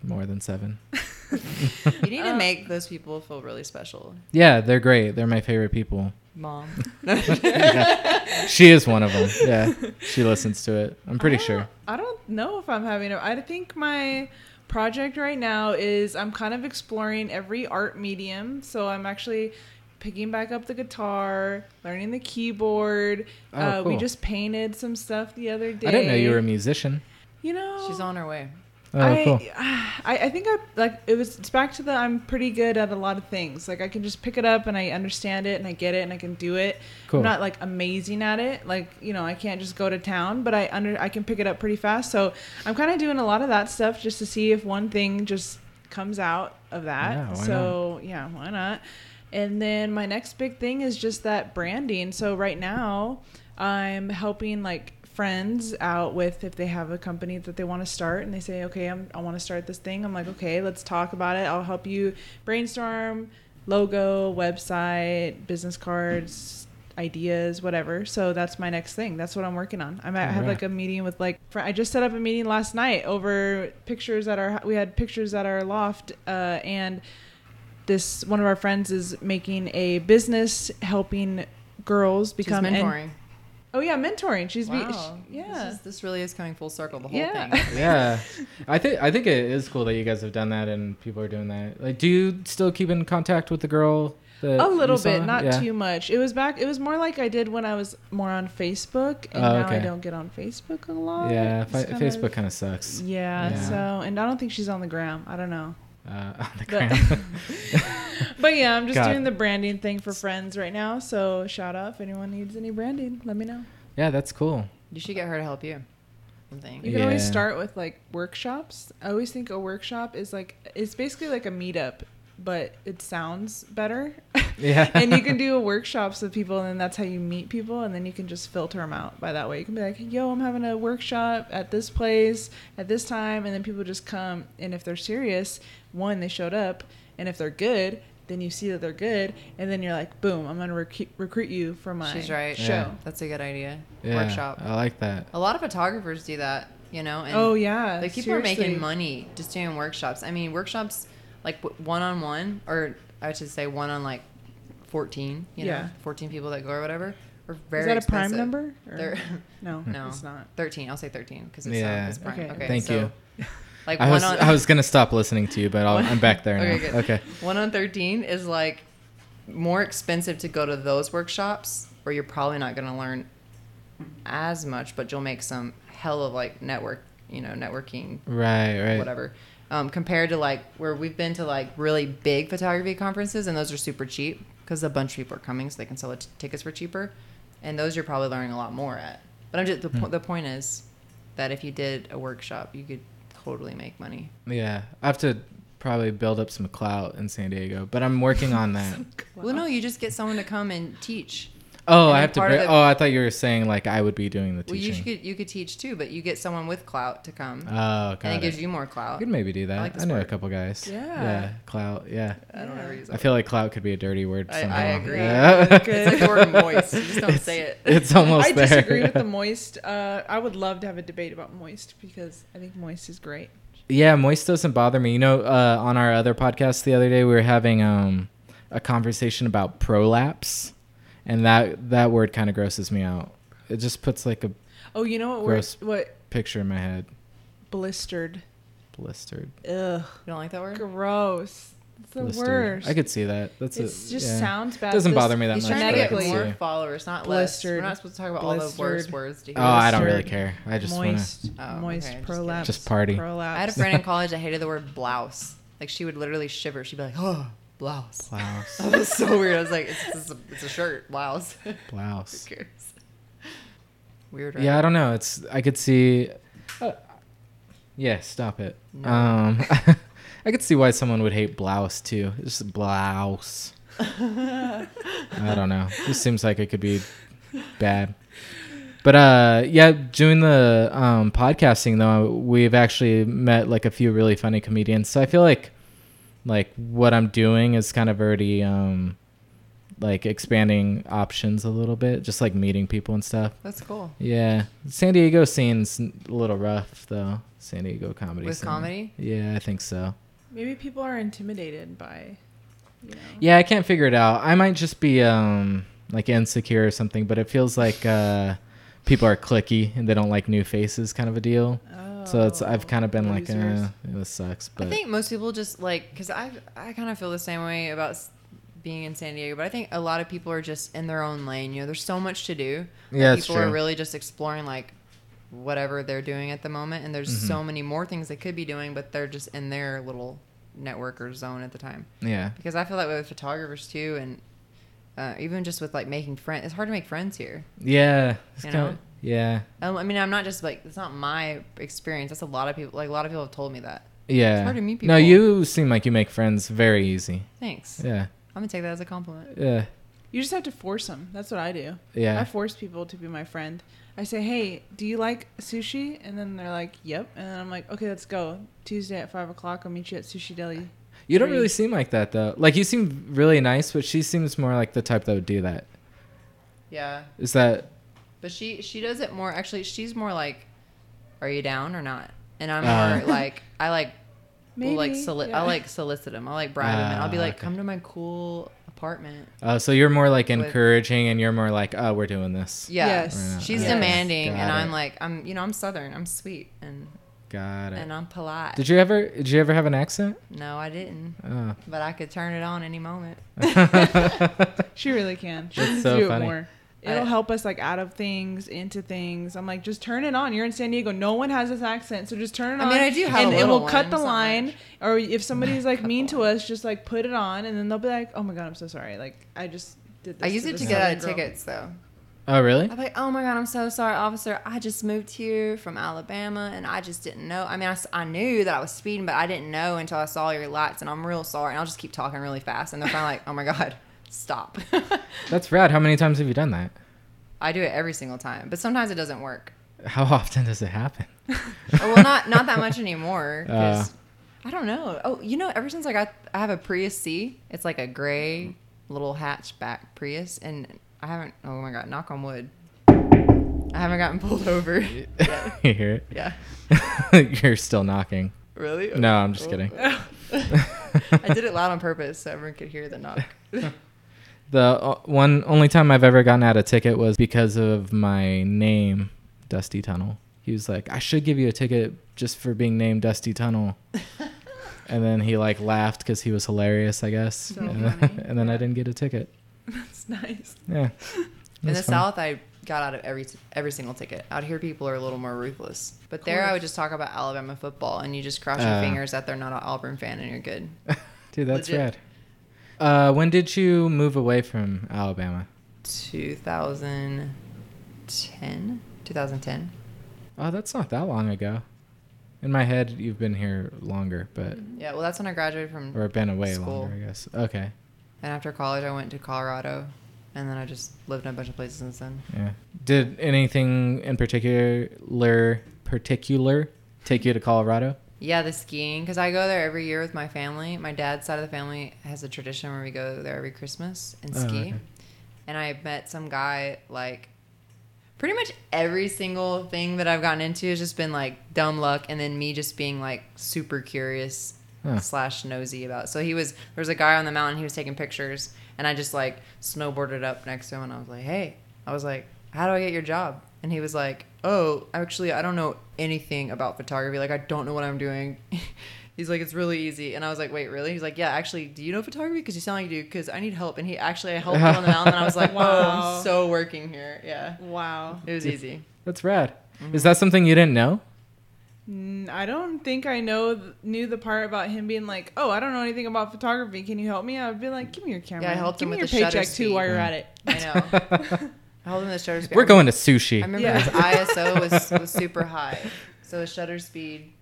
more than seven. You need to Uh, make those people feel really special, Yeah, they're great. They're my favorite people. mom. She is one of them. Yeah, she listens to it. I'm pretty I sure. I don't know if I'm having a. I think my project right now is I'm kind of exploring every art medium. So I'm actually picking back up the guitar, learning the keyboard. Oh, uh, We just painted some stuff the other day. I didn't know you were a musician. You know, She's on her way. Oh, I, cool. I I think I like it was it's back to the I'm pretty good at a lot of things. Like I can just pick it up and I understand it and I get it and I can do it. Cool. I'm not like amazing at it. Like, you know, I can't just go to town, but I under I can pick it up pretty fast. So I'm kind of doing a lot of that stuff just to see if one thing just comes out of that. Yeah, why so yeah, why not? And then my next big thing is just that branding. So right now I'm helping like friends out with if they have a company that they want to start and they say, okay, I'm, I want to start this thing. I'm like, okay, let's talk about it. I'll help you brainstorm logo, website, business cards, ideas, whatever. So that's my next thing. That's what I'm working on. I'm at, I have Alright. like a meeting with like fr- I just set up a meeting last night over pictures at our we had pictures at our loft uh, and this one of our friends is making a business helping girls become en- mentoring. oh yeah mentoring she's be, wow. yeah This, is, this really is coming full circle. The whole Yeah. thing. yeah, I think I think it is cool that you guys have done that and people are doing that. Like, do you still keep in contact with the girl? That a little you saw? bit not Yeah. too much it was back it was more like i did when i was more on facebook and Oh, now i don't get on facebook a lot Yeah, fi- kind Facebook of- kind of sucks. yeah, Yeah. so and i don't think she's on the gram i don't know Uh, on the But- but yeah i'm just God. doing the branding thing for friends right now so shout out if anyone needs any branding let me know yeah, that's cool. You should get her to help you. Something. You can always start with like workshops. I always think a workshop is like it's basically like a meetup, but it sounds better. Yeah. and you can do workshops with people, and then that's how you meet people, and then you can just filter them out by that way. You can be like, "Yo, I'm having a workshop at this place at this time," and then people just come. And if they're serious, one, they showed up, and if they're good, then you see that they're good, and then you're like, "Boom, I'm gonna recruit recruit you for my She's right. show." Yeah. That's a good idea. yeah, Workshop. I like that. A lot of photographers do that, you know. And oh yeah, Like people are making money just doing workshops. I mean, workshops like one on one, or I should say one on like fourteen. You know, fourteen people that go or whatever. Are very Is that a prime number? Or- They're No, No. it's not. thirteen. I'll say thirteen because it's, Yeah. um, it's prime. Okay. Okay. Thank so, you. Like I one was on I was gonna stop listening to you, but I'll, I'm back there now. Okay, good. Okay. one on thirteen is like more expensive to go to those workshops where you're probably not going to learn as much, but you'll make some hell of like network, you know, networking Right. Right. whatever. Um, compared to like where we've been to like really big photography conferences, and those are super cheap because a bunch of people are coming, so they can sell the t- tickets for cheaper. And those you're probably learning a lot more at. But I'm just the, Hmm. po- the point is that if you did a workshop, you could totally make money. Yeah. I have to probably build up some clout in San Diego, but I'm working on that. Well, no, you just get someone to come and teach. Oh, And I have to. part the- oh, I thought you were saying like I would be doing the teaching. Well, you could you could teach too, but you get someone with clout to come, oh, got and it it. gives you more I clout. could maybe do that. I I, like this know a couple guys. Yeah. Yeah. Clout. Yeah. I don't ever use I that. feel like clout could be a dirty word. I- I agree. Yeah. It's like the word moist. You just don't It's- say it. It's almost I there. disagree with the moist. Uh, I would love to have a debate about moist because I think moist is great. Yeah, moist doesn't bother me. You know, uh, on our other podcast the other day, we were having um, a conversation about prolapse, and that that word kind of grosses me out. It just puts like a Oh, you know what? Gross. Word, what picture in my head. blistered? Blistered. Ugh, You don't like that word? gross. It's the Blistered. worst. I could see that. That's It just yeah. sounds bad. Doesn't bother me that He's much. trying to get more followers, not less. We're not supposed to talk about all the worst words to hear. Oh, I don't really care. I just want to. moist, Oh, moist okay, just. Just party. Prolapse. I had a friend in college that hated the word blouse. Like she would literally shiver. She'd be like, "Oh, blouse." Blouse. That was so weird. I was like, "It's, it's, a, it's a shirt, blouse." Who Blouse. cares? Weird. Right? Yeah, I don't know. It's I could see. Uh, yeah, stop it. No. Um, I could see why someone would hate blouse too. It's just blouse. I don't know. This seems like it could be bad. But uh, yeah, doing the um, podcasting though, we've actually met like a few really funny comedians. So I feel like like what I'm doing is kind of already um, like expanding options a little bit, just like meeting people and stuff. That's cool. Yeah, San Diego scene's a little rough though. San Diego comedy. With scene. comedy? Yeah, I think so. Maybe people are intimidated by, you know. Yeah, I can't figure it out. I might just be um like insecure or something, but it feels like uh people are clicky and they don't like new faces, kind of a deal. So it's I've kind of been like, losers. uh, this sucks. But I think most people just like because I I kind of feel the same way about being in San Diego, but I think a lot of people are just in their own lane. You know, there's so much to do. Yeah, people are really just exploring like whatever they're doing at the moment, and there's Mhm. so many more things they could be doing, but they're just in their little network or zone at the time. yeah, Because I feel that way with photographers too, and uh, even just with like making friends. It's hard to make friends here. yeah, it's You know? Yeah, Um, I mean, I'm not just like it's not my experience. That's a lot of people. Like a lot of people have told me that. yeah. hard to meet people. No, you seem like you make friends very easy. Thanks. Yeah, I'm gonna take that as a compliment. yeah, You just have to force them. That's what I do. Yeah. I force people to be my friend. I say, "Hey, do you like sushi?" And then they're like, "Yep." And then I'm like, "Okay, let's go. Tuesday at five o'clock. I'll meet you at Sushi Deli." You don't really seem like that though. Like you seem really nice, but she seems more like the type that would do that. Yeah, Is that? But she she does it more. Actually, she's more like, "Are you down or not?" And I'm Uh. more like, I like, Maybe. like soli- yeah. I like solicit him. I like bribe him, and I'll be Ah, like, okay. "Come to my cool apartment." Uh, so you're more like With- encouraging, and you're more like, oh, we're doing this. Yeah, Yes. She's Yes. demanding, Got and it. I'm like, I'm you know I'm Southern, I'm sweet, and Got it. and I'm polite. Did you ever? Did you ever have an accent? no, I didn't, Oh. but I could turn it on any moment. She really can. She That's needs so do funny. it more. It'll I- help us like out of things into things. I'm like, just turn it on. You're in San Diego. No one has this accent, so just turn it I on. I mean, I do have and a it little will cut the it's not line. much. Or if somebody's like mean to us, just like put it on, and then they'll be like, "Oh my god, I'm so sorry." Like I just did. This I use it this to get out of tickets though. Oh, really? I'm like, oh my god, I'm so sorry, officer. I just moved here from Alabama, and I just didn't know. I mean, I, I knew that I was speeding, but I didn't know until I saw your lights, and I'm real sorry. And I'll just keep talking really fast, and they're kind of like, oh my god, stop. That's rad. How many times have you done that? I do it every single time, but sometimes it doesn't work. How often does it happen? Oh, well, not not that much anymore. Uh. I don't know. Oh, you know, ever since I got, I have a Prius C. It's like a gray little hatchback Prius, and I haven't. Oh my god, knock on wood. I haven't gotten pulled over. yet. you hear it? Yeah. You're still knocking. Really? No, I'm just Oh. kidding. I did it loud on purpose so everyone could hear the knock. The uh, one only time I've ever gotten out a ticket was because of my name, Dusty Tunnel. He was like, "I should give you a ticket just for being named Dusty Tunnel," and then he like laughed because he was hilarious, I guess. So and, then, funny. and then I didn't get a ticket. That's nice. Yeah. In the fun. South, I got out of every every single ticket. Out here, people are a little more ruthless. But there, I would just talk about Alabama football, and you just cross Uh. your fingers that they're not an Auburn fan, and you're good. Dude, that's Legit. rad. Uh, when did you move away from Alabama? 2010, 2010. Oh, that's not that long ago. In my head, you've been here longer, but Yeah, well, that's when I graduated from. or been away School. longer, I guess. Okay. And after college, I went to Colorado, and then I just lived in a bunch of places since then. Yeah. Did anything in particular particular take you to Colorado? Yeah, the skiing because I go there every year with my family. My dad's side of the family has a tradition where we go there every Christmas and Oh, ski. okay. And I met some guy like pretty much every single thing that I've gotten into has just been like dumb luck, and then me just being like super curious Huh. slash nosy about. So he was there was a guy on the mountain. He was taking pictures, and I just like snowboarded up next to him, and I was like, "Hey," I was like, "How do I get your job?" And he was like, "Oh, actually, I don't know anything about photography. Like, I don't know what I'm doing." He's like, "It's really easy," and I was like, "Wait, really?" He's like, "Yeah, actually, do you know photography? Because you sound like you do. Because I need help." And he actually I helped him on the mountain, and I was like, "Wow, Wow. I'm so working here." Yeah, Wow. it was easy. That's rad. Mm-hmm. Is that something you didn't know? I don't think I know knew the part about him being like, "Oh, I don't know anything about photography. Can you help me?" I'd be like, "Give me your camera. Yeah, I helped Give him me with your the shutter paycheck too while you're at it." I know. I held the shutter speed. We're going to sushi. I remember Yeah. his ISO was, was super high. So his shutter speed.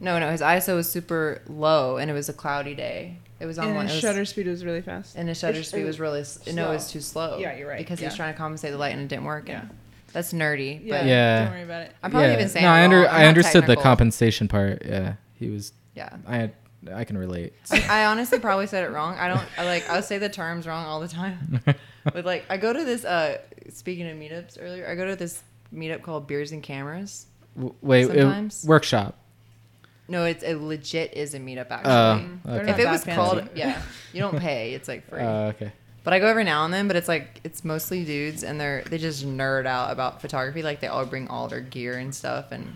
No, no, his ISO was super low, and it was a cloudy day. It was on And one. his it was- shutter speed was really fast. and his shutter It's- speed was really s- no, it was too slow. Yeah, you're right. Because he was trying to compensate the light, and it didn't work. Yeah. And that's nerdy. Yeah, But Yeah. Don't worry about it. I'm probably Yeah. even saying. No, it I under. I'm I not understood the compensation part. Yeah, he was. Yeah. I had. I can relate. I, I honestly probably said it wrong. I don't. I like. I say the terms wrong all the time. But like, I go to this. uh Speaking of meetups earlier, I go to this meetup called Beers and Cameras. W- Wait, it- workshop. No, it's it legit is a meetup actually. Oh, They're okay. if it was fancy. called yeah you don't pay it's like free Oh, okay. but i go every now and then but it's like it's mostly dudes and they're they just nerd out about photography like they all bring all their gear and stuff and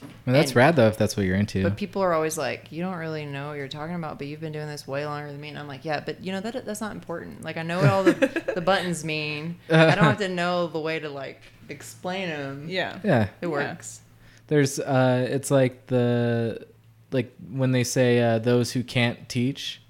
Well, that's And- rad though. If that's what you're into. but people are always like you don't really know what you're talking about but you've been doing this way longer than me and i'm like yeah but you know that that's not important like i know what all the, the buttons mean i don't have to know the way to like explain them Yeah. yeah. it Yeah. works There's uh it's like the like when they say uh those who can't teach,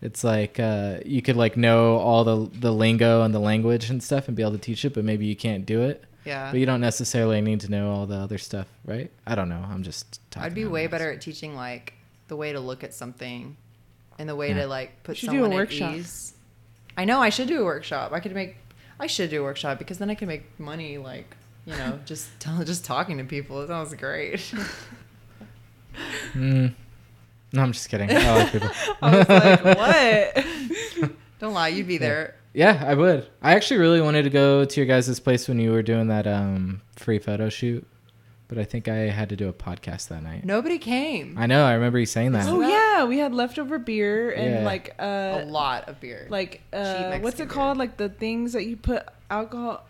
it's like uh you could like know all the the lingo and the language and stuff and be able to teach it, but maybe you can't do it. Yeah But you don't necessarily need to know all the other stuff, right? I don't know. I'm just talking. i'd be way better at teaching like the way to look at something and the way Yeah. to like put should do a someone at workshop. ease. I know I should do a workshop. I could make I should do a workshop because then I can make money like, you know, just tell, just talking to people. It sounds great. Mm. No, I'm just kidding. I like people. I was like, "What?" Don't lie, you'd be there. Yeah, I would. I actually really wanted to go to your guys' place when you were doing that um free photo shoot, but I think I had to do a podcast that night. Nobody came. I know. I remember you saying that. oh that- yeah, we had leftover beer and Yeah. like a uh lot of beer. like uh Cheap what's it Mexican called? Like the things that you put alcohol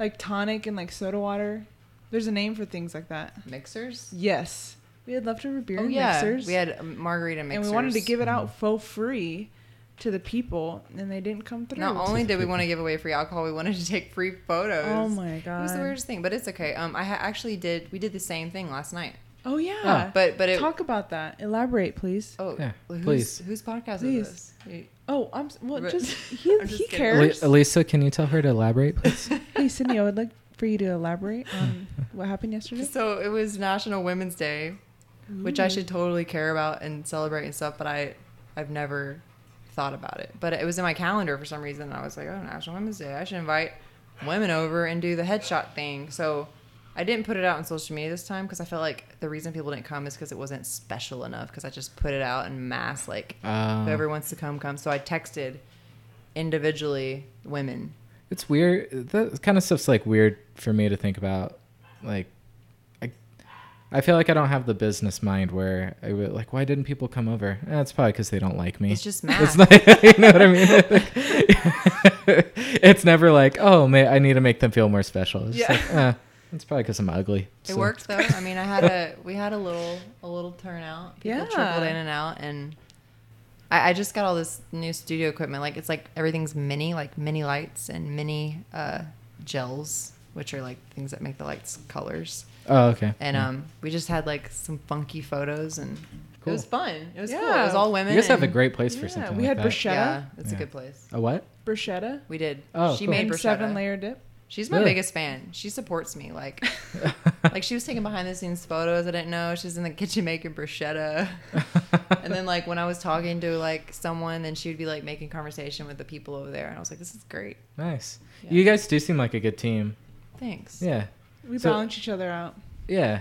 like tonic and like soda water. There's a name for things like that. mixers. Yes. We had leftover beer Oh and yeah, mixers. we had um, margarita mixers. and we wanted to give it out for free to the people and they didn't come through. Not only did we want to give away free alcohol, we wanted to take free photos. Oh my god, It was the weirdest thing, but it's okay. Um, I ha- actually did. We did the same thing last night, Oh yeah. but but it. Talk about that. Elaborate, please. oh, Yeah, whose, please. Whose podcast Please. is this? Oh, I'm well. Just he, I'm just he cares. Alyssa, can you tell her to elaborate, please? hey, Sydney, I would like for you to elaborate on what happened yesterday. So it was National Women's Day, which I should totally care about and celebrate and stuff, but I I've never thought about it. But it was in my calendar for some reason. I was like, oh, National Women's Day. I should invite women over and do the headshot thing. So I didn't put it out on social media this time because I felt like the reason people didn't come is because it wasn't special enough because I just put it out in mass, like Uh, whoever wants to come, come. So I texted individually women. it's weird. That kind of stuff's like weird for me to think about. Like, I feel like I don't have the business mind where I would like, why didn't people come over? Eh, it's probably because they don't like me. It's just math. It's not, you know what I mean? it's never like, oh, may, I need to make them feel more special. It's just Yeah. like, eh, it's probably because I'm ugly. It so- worked though. I mean, I had a we had a little a little turnout. People Yeah. trickled in and out, and I, I just got all this new studio equipment. Like it's like everything's mini, like mini lights and mini uh, gels, which are like things that make the lights colors. Oh, okay. And um, we just had like some funky photos, and it was fun. It was cool. It was all women. You guys have a great place for Yeah, something we like had that. bruschetta. Yeah, it's Yeah. a good place. A what? Bruschetta We did. Oh, she cool. made bruschetta. seven layer dip. She's my Really? biggest fan. She supports me. Like, like she was taking behind the scenes photos. I didn't know she's in the kitchen making bruschetta. and then like when I was talking to like someone, then she would be like making conversation with the people over there, and I was like, this is great. nice. Yeah. You guys do seem like a good team. Thanks. Yeah. We So- balance each other out. Yeah.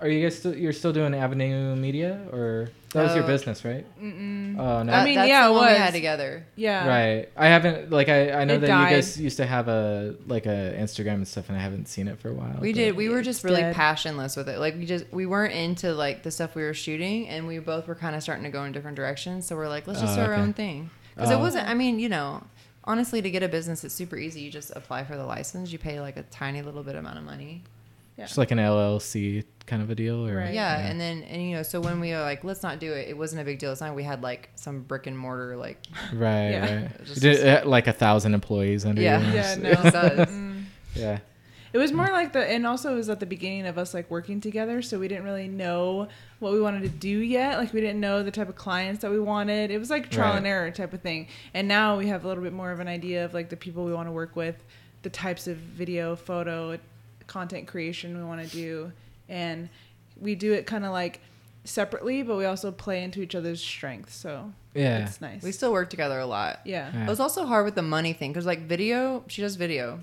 Are you guys still you're still doing Avenue Media or that was your Oh. business, right? Mm-mm. Oh no. I mean, that's yeah, the it one we had together. Yeah. Right. I haven't like I I know It that died. you guys used to have a like a Instagram and stuff and I haven't seen it for a while. We did. We were just really dead. passionless with it. Like we just we weren't into like the stuff we were shooting, and we both were kind of starting to go in different directions. So we're like, let's just Oh, do our okay. own thing. Because Oh. it wasn't. I mean, you know, honestly, to get a business, it's super easy. You just apply for the license. You pay like a tiny little bit amount of money. Yeah. Just like an LLC kind of a deal or Right. Yeah, and then and you know, so when we were like, let's not do it, it wasn't a big deal. It's not we had like some brick and mortar like. Right, Yeah. right. Just- Did, uh, like a thousand employees under Yeah. you. Yeah, It no. does. Yeah. It was more like the, and also it was at the beginning of us like working together, so we didn't really know what we wanted to do yet. Like we didn't know the type of clients that we wanted. It was like trial Right. and error type of thing. And now we have a little bit more of an idea of like the people we want to work with, the types of video, photo, content creation we want to do, and we do it kind of like separately, but we also play into each other's strengths. So Yeah. it's nice. We still work together a lot. yeah. Yeah. It was also hard with the money thing because like video, she does video,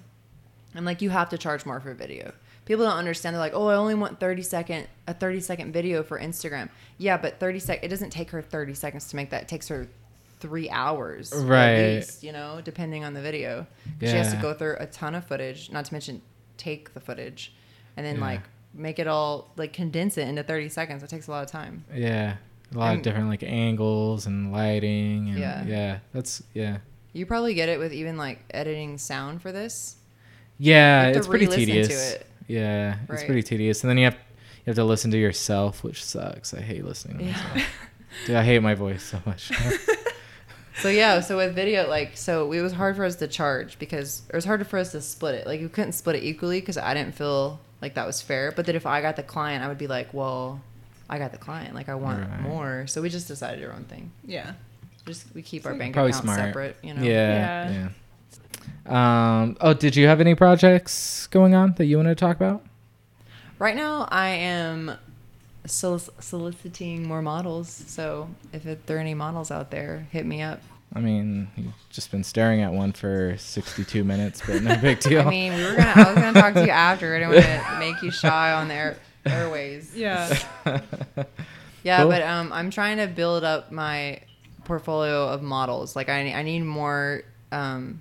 and like you have to charge more for a video. People don't understand. They're like, oh, I only want thirty second a thirty second video for Instagram. Yeah, but thirty sec it doesn't take her thirty seconds to make that. It takes her three hours, Right. At least, you know, depending on the video. Yeah. She has to go through a ton of footage. Not to mention take the footage, and then Yeah. like make it all like condense it into thirty seconds. It takes a lot of time. Yeah. A lot of different like angles and lighting and Yeah. yeah. That's yeah. You probably get it with even like editing sound for this. Yeah, You have to it's pretty tedious. it. Yeah, it's pretty tedious. And then you have you have to listen to yourself, which sucks. I hate listening to Yeah. myself. Dude, I hate my voice so much. So yeah, so with video, like, so it was hard for us to charge because it was hard for us to split it. Like, we couldn't split it equally because I didn't feel like that was fair. But then if I got the client, I would be like, well, I got the client. Like, I want Right. more. So we just decided our own thing. Yeah. Just we keep It's our like- bank Probably accounts smart. separate. You know. Yeah, yeah. Um. Oh, did you have any projects going on that you want to talk about? Right now, I am solic- soliciting more models. So if it, there are any models out there, hit me up. I mean, you've just been staring at one for 62 minutes, but no big deal. I mean, we were gonna. I was gonna talk to you after. I didn't want to make you shy on the air, airways. Yeah. Yeah, Cool. but um, I'm trying to build up my portfolio of models. Like I, I need more, um,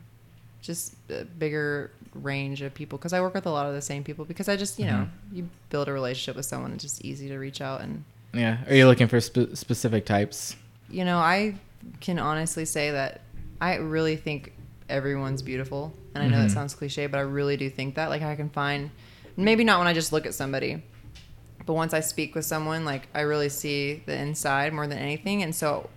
just a bigger range of people because I work with a lot of the same people. Because I just, you know, Mm-hmm. you build a relationship with someone, it's just easy to reach out and, yeah. Are you looking for spe- specific types? you know, I can honestly say that I really think everyone's beautiful, and I know Mhm. that sounds cliche, but I really do think that. Like I can find, maybe not when I just look at somebody, but once I speak with someone, like I really see the inside more than anything. And so,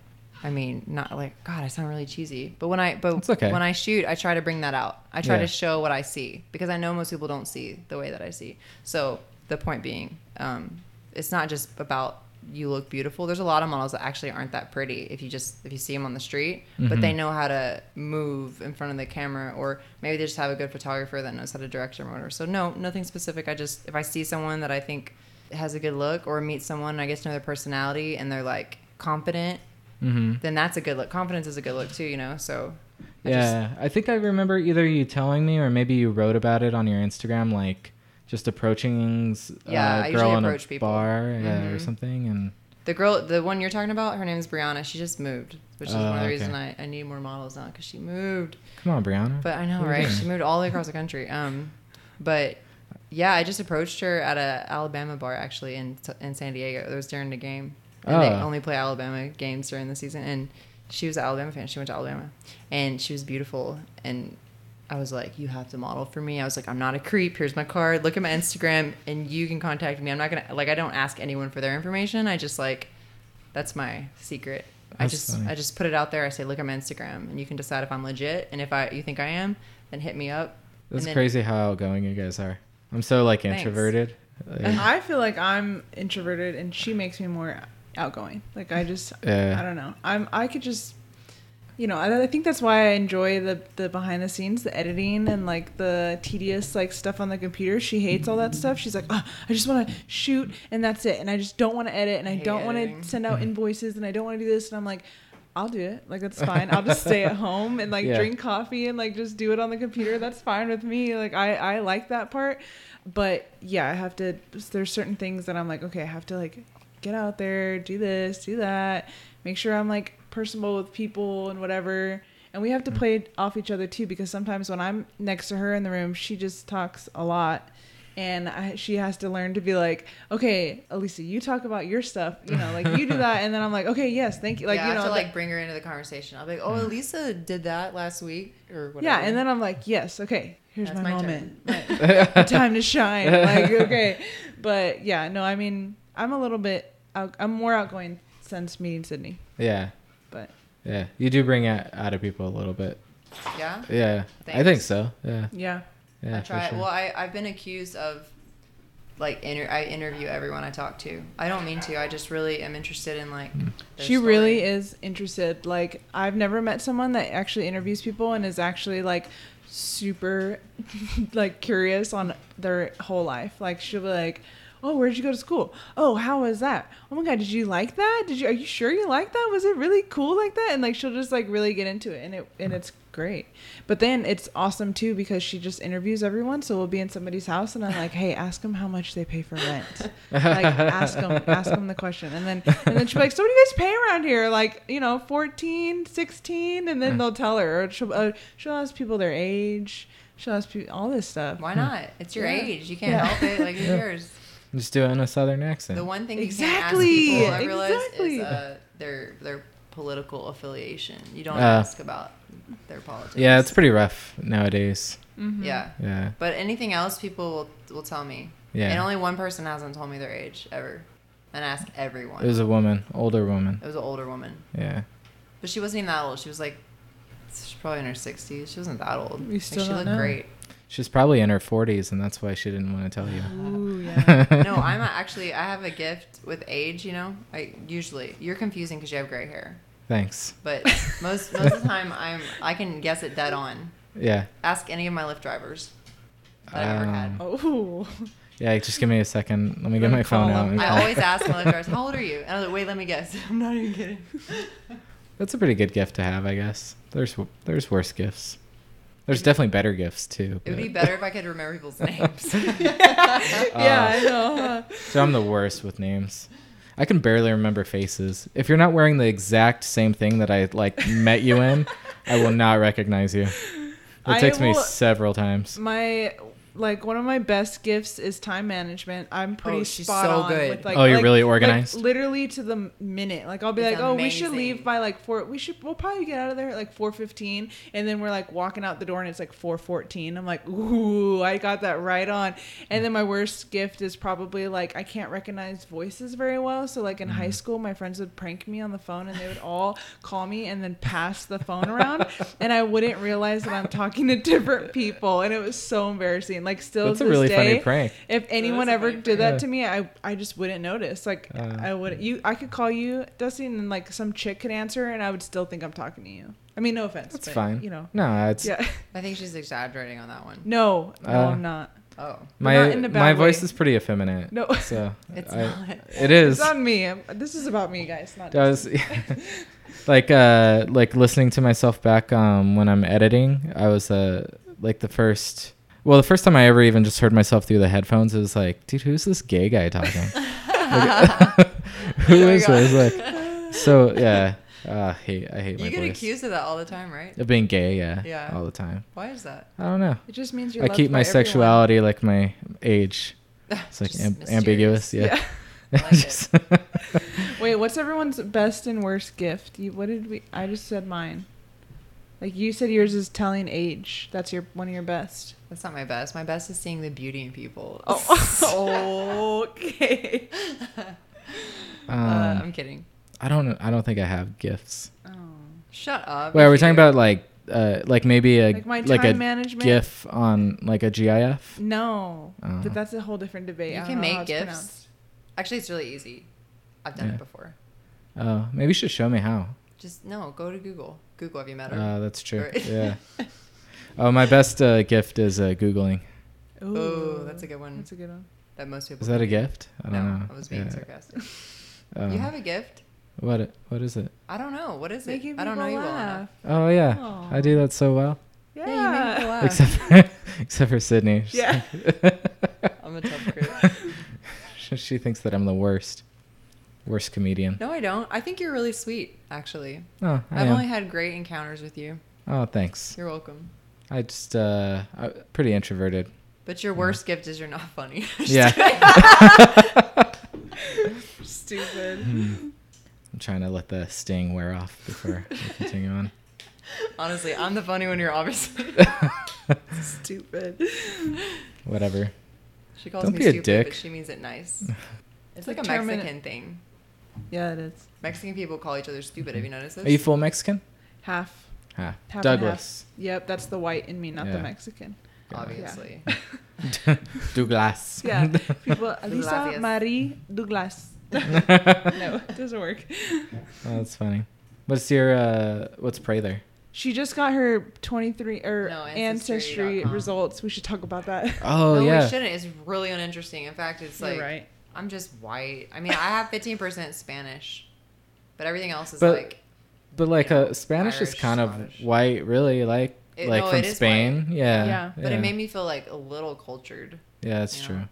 I mean, not like God, I sound really cheesy, but when I but okay. when I shoot, I try to bring that out. I try Yeah. to show what I see because I know most people don't see the way that I see. So the point being, um, it's not just about you look beautiful. There's a lot of models that actually aren't that pretty if you just if you see them on the street, but they Mhm. know how to move in front of the camera, or maybe they just have a good photographer that knows how to direct their motor. So no, nothing specific. I just if I see someone that I think has a good look, or meet someone and I get to know their personality and they're like confident, Mm-hmm. then that's a good look. Confidence is a good look too, you know. So I just- Yeah, I think I remember either you telling me or maybe you wrote about it on your Instagram, like just approaching s- Yeah, I girl in a approach people. bar yeah, or Mhm. something, and The girl, the one you're talking about, her name is Brianna. She just moved, which is Oh, one of the okay. reasons I, I need more models now because she moved. come on, Brianna. But I know, What right? She moved all the way across the country. Um, but yeah, I just approached her at a Alabama bar actually in in San Diego. It was during the game, and they Oh. only play Alabama games during the season. And she was an Alabama fan. She went to Alabama, and she was beautiful. And I was like, "You have to model for me." I was like, "I'm not a creep. Here's my card. Look at my Instagram, and you can contact me. I'm not gonna like. I don't ask anyone for their information. I just like, that's my secret." I just funny. I just put it out there. I say, look at my Instagram, and you can decide if I'm legit. And if I you think I am, then hit me up. That's then- crazy how outgoing you guys are. I'm so like Thanks. introverted. Like, I feel like I'm introverted and she makes me more outgoing. Like I just Yeah. I don't know. I'm I could just you know, I, I think that's why I enjoy the the behind the scenes, the editing, and like the tedious like stuff on the computer. She hates all that stuff. She's like, oh, I just want to shoot and that's it, and I just don't want to edit, and I hate don't want to send out mm-hmm. invoices, and I don't want to do this, and I'm like. I'll do it. Like that's fine. I'll just stay at home and like Yeah. drink coffee and like just do it on the computer. That's fine with me. Like I I like that part. But yeah, I have to there's certain things that I'm like, okay, I have to like get out there, do this, do that, make sure I'm like personable with people and whatever. And we have to mm-hmm. play off each other too because sometimes when I'm next to her in the room, she just talks a lot. And I, she has to learn to be like, okay, Alyssa, you talk about your stuff, you know, like you do that, and then I'm like, okay, yes, thank you, like yeah, you know, have to that- like bring her into the conversation. I'll be like, "Oh, mm-hmm. Alyssa did that last week or whatever." Yeah, and then I'm like, yes, okay, here's That's my, my moment, time to shine. Like, okay, but yeah, no, I mean, I'm a little bit, out, I'm more outgoing since meeting Sydney, Yeah. but Yeah. You do bring it out of people a little bit. yeah, Yeah. I think so. Yeah. yeah, Yeah. I try. sure. Well, I I've been accused of like inter- I interview everyone I talk to. I don't mean to. I just really am interested in like. Mm. their she really is interested. Like, I've never met someone that actually interviews people and is actually like super like curious on their whole life. Like, she'll be like. Oh, where'd you go to school? Oh, how was that? Oh my god, did you like that? Did you? Are you sure you like that? Was it really cool like that? And like she'll just like really get into it, and it and it's great. But then it's awesome too because she just interviews everyone. So we'll be in somebody's house, and I'm like, hey, ask them how much they pay for rent. like ask them, ask them the question, and then and then she'll be like, so what do you guys pay around here? Like you know, 14, 16? and then they'll tell her. Or she'll uh, she'll ask people their age. She'll ask people all this stuff. Why not? It's your Yeah. age. You can't Yeah. help it. Like it's Yeah. yours. Just do it in a southern accent. The one thing you Exactly, can't ask people, I realize, exactly. is uh, their their political affiliation. You don't Uh, ask about their politics. yeah, it's pretty rough nowadays. Mhm. Yeah, Yeah. but anything else, people will will tell me. Yeah. And only one person hasn't told me their age ever, and I ask everyone. It was a woman, older woman. It was an older woman, Yeah. but she wasn't even that old. She was like, she's probably in her sixties. She wasn't that old. You Like, still she don't looked know. great. She's probably in her 40s, and that's why she didn't want to tell you. Ooh, yeah. no, I'm a- actually I have a gift with age. You know, I usually you're confusing because you have gray hair, Thanks. but most most of the time I'm I can guess it dead on. Yeah. Ask any of my Lyft drivers that I've ever had. Um, Oh. Yeah, just give me a second. Let me get my phone out. and I call. always ask my Lyft drivers, "How old are you?" And I was like, "Wait, let me guess." I'm not even kidding. That's a pretty good gift to have, I guess. There's there's worse gifts. There's definitely better gifts too. It would be better if I could remember people's names. yeah, uh, I know. So I'm the worst with names. I can barely remember faces. If you're not wearing the exact same thing that I like met you in, I will not recognize you. It I takes me several times. My like one of my best gifts is time management. I'm pretty Oh, she's spot so on good. with like Oh, you're like- really like, organized? literally to the minute. Like I'll be It's like, "Oh, we should amazing. leave by like 4 we should we'll probably get out of there at like 4:15." And then we're like walking out the door and it's like 4:14. I'm like, "Ooh, I got that right on." And then my worst gift is probably like I can't recognize voices very well. So like in Mm-hmm. high school, my friends would prank me on the phone and they would all call me and then pass the phone around and I wouldn't realize that I'm talking to different people and it was so embarrassing. Like still That's to a this really funny day, prank. If anyone ever funny did that prank. to me, I I just wouldn't notice. Like Uh. I would you I could call you Dusty and like some chick could answer and I would still think I'm talking to you. I mean, no offense. That's but, fine. You know. No, it's Yeah. I think she's exaggerating on that one. No, no, Uh, I'm not. Oh, my not in a bad my voice is pretty effeminate. No. So it's I- not. It is. It's on me. I'm- This is about me, guys. Not does like uh like listening to myself back um when I'm editing I was uh like the first well the first time I ever even just heard myself through the headphones it was like dude who's this gay guy talking Like, who is this like so yeah uh, I hate I hate my You get voice accused of that all the time, right? of being gay yeah Yeah. all the time Why is that? I don't know It just means you're I keep my everyone. sexuality like my age it's like am- ambiguous yeah, like it. Wait, what's everyone's best and worst gift? You, what did we? I just said mine. Like you said, yours is telling age. That's your one of your best. That's not my best. My best is seeing the beauty in people. Oh, okay. um, uh, I'm kidding. I don't I don't think I have gifts Oh. Shut up. Wait, are we talking do. about like uh like maybe a Like like a management. GIF on like a GIF? No, Oh. but that's a whole different debate. You I can make it's gifts. pronounced. Actually, it's really easy. I've done Yeah. it before. Oh, maybe you should show me how. Just no. Go to Google. Google. Have you met her? Uh, that's true. Or- Yeah. Oh, my best uh, gift is uh, googling. oh, that's a good one. That's a good one. that most people. Is that a gift? I don't no, know. I was being Yeah. sarcastic. Um, you have a gift. what? What is it? I don't know. What is it? Making I don't know people you well enough. Oh yeah, Aw. I do that so well. Yeah. Yeah, you make people laugh. Except for, except for Sydney. She's Yeah. I'm a tough critic. she- she thinks that I'm the worst, worst comedian. No, I don't. I think you're really sweet, actually. Oh, I I've am. only had great encounters with you. oh, thanks. You're welcome. I just uh, I'm pretty introverted. But your worst gift is you're not funny. Yeah. Stupid. Hmm. I'm trying to let the sting wear off before we continue on. Honestly, I'm the funny one. You're obviously. Stupid. Whatever. She calls Don't me be a stupid, dick. but she means it nice. It's The like a term in- Mexican thing. Yeah, it is. Mexican people call each other stupid. Have you noticed this? Are you full Mexican? Half. Ah, Half and Douglas. Yep, that's the white in me, not the Yeah. Mexican. Obviously. Douglas. Yeah. People, Lisa Gracias. Marie Douglas. no, it doesn't work. Oh, that's funny. What's your uh what's Prather? She just got her 23 or No, ancestry Ancestry.com. results. We should talk about that. Oh no, yeah. we shouldn't. It's really uninteresting. In fact, it's You're like right. I'm just white. I mean, I have 15% Spanish, but everything else is But- like But like you know, uh Spanish is Irish, kind of white, really, like It- like no, from it is Spain. Yeah. Yeah. But it made me feel like a little cultured. Yeah, that's true. know?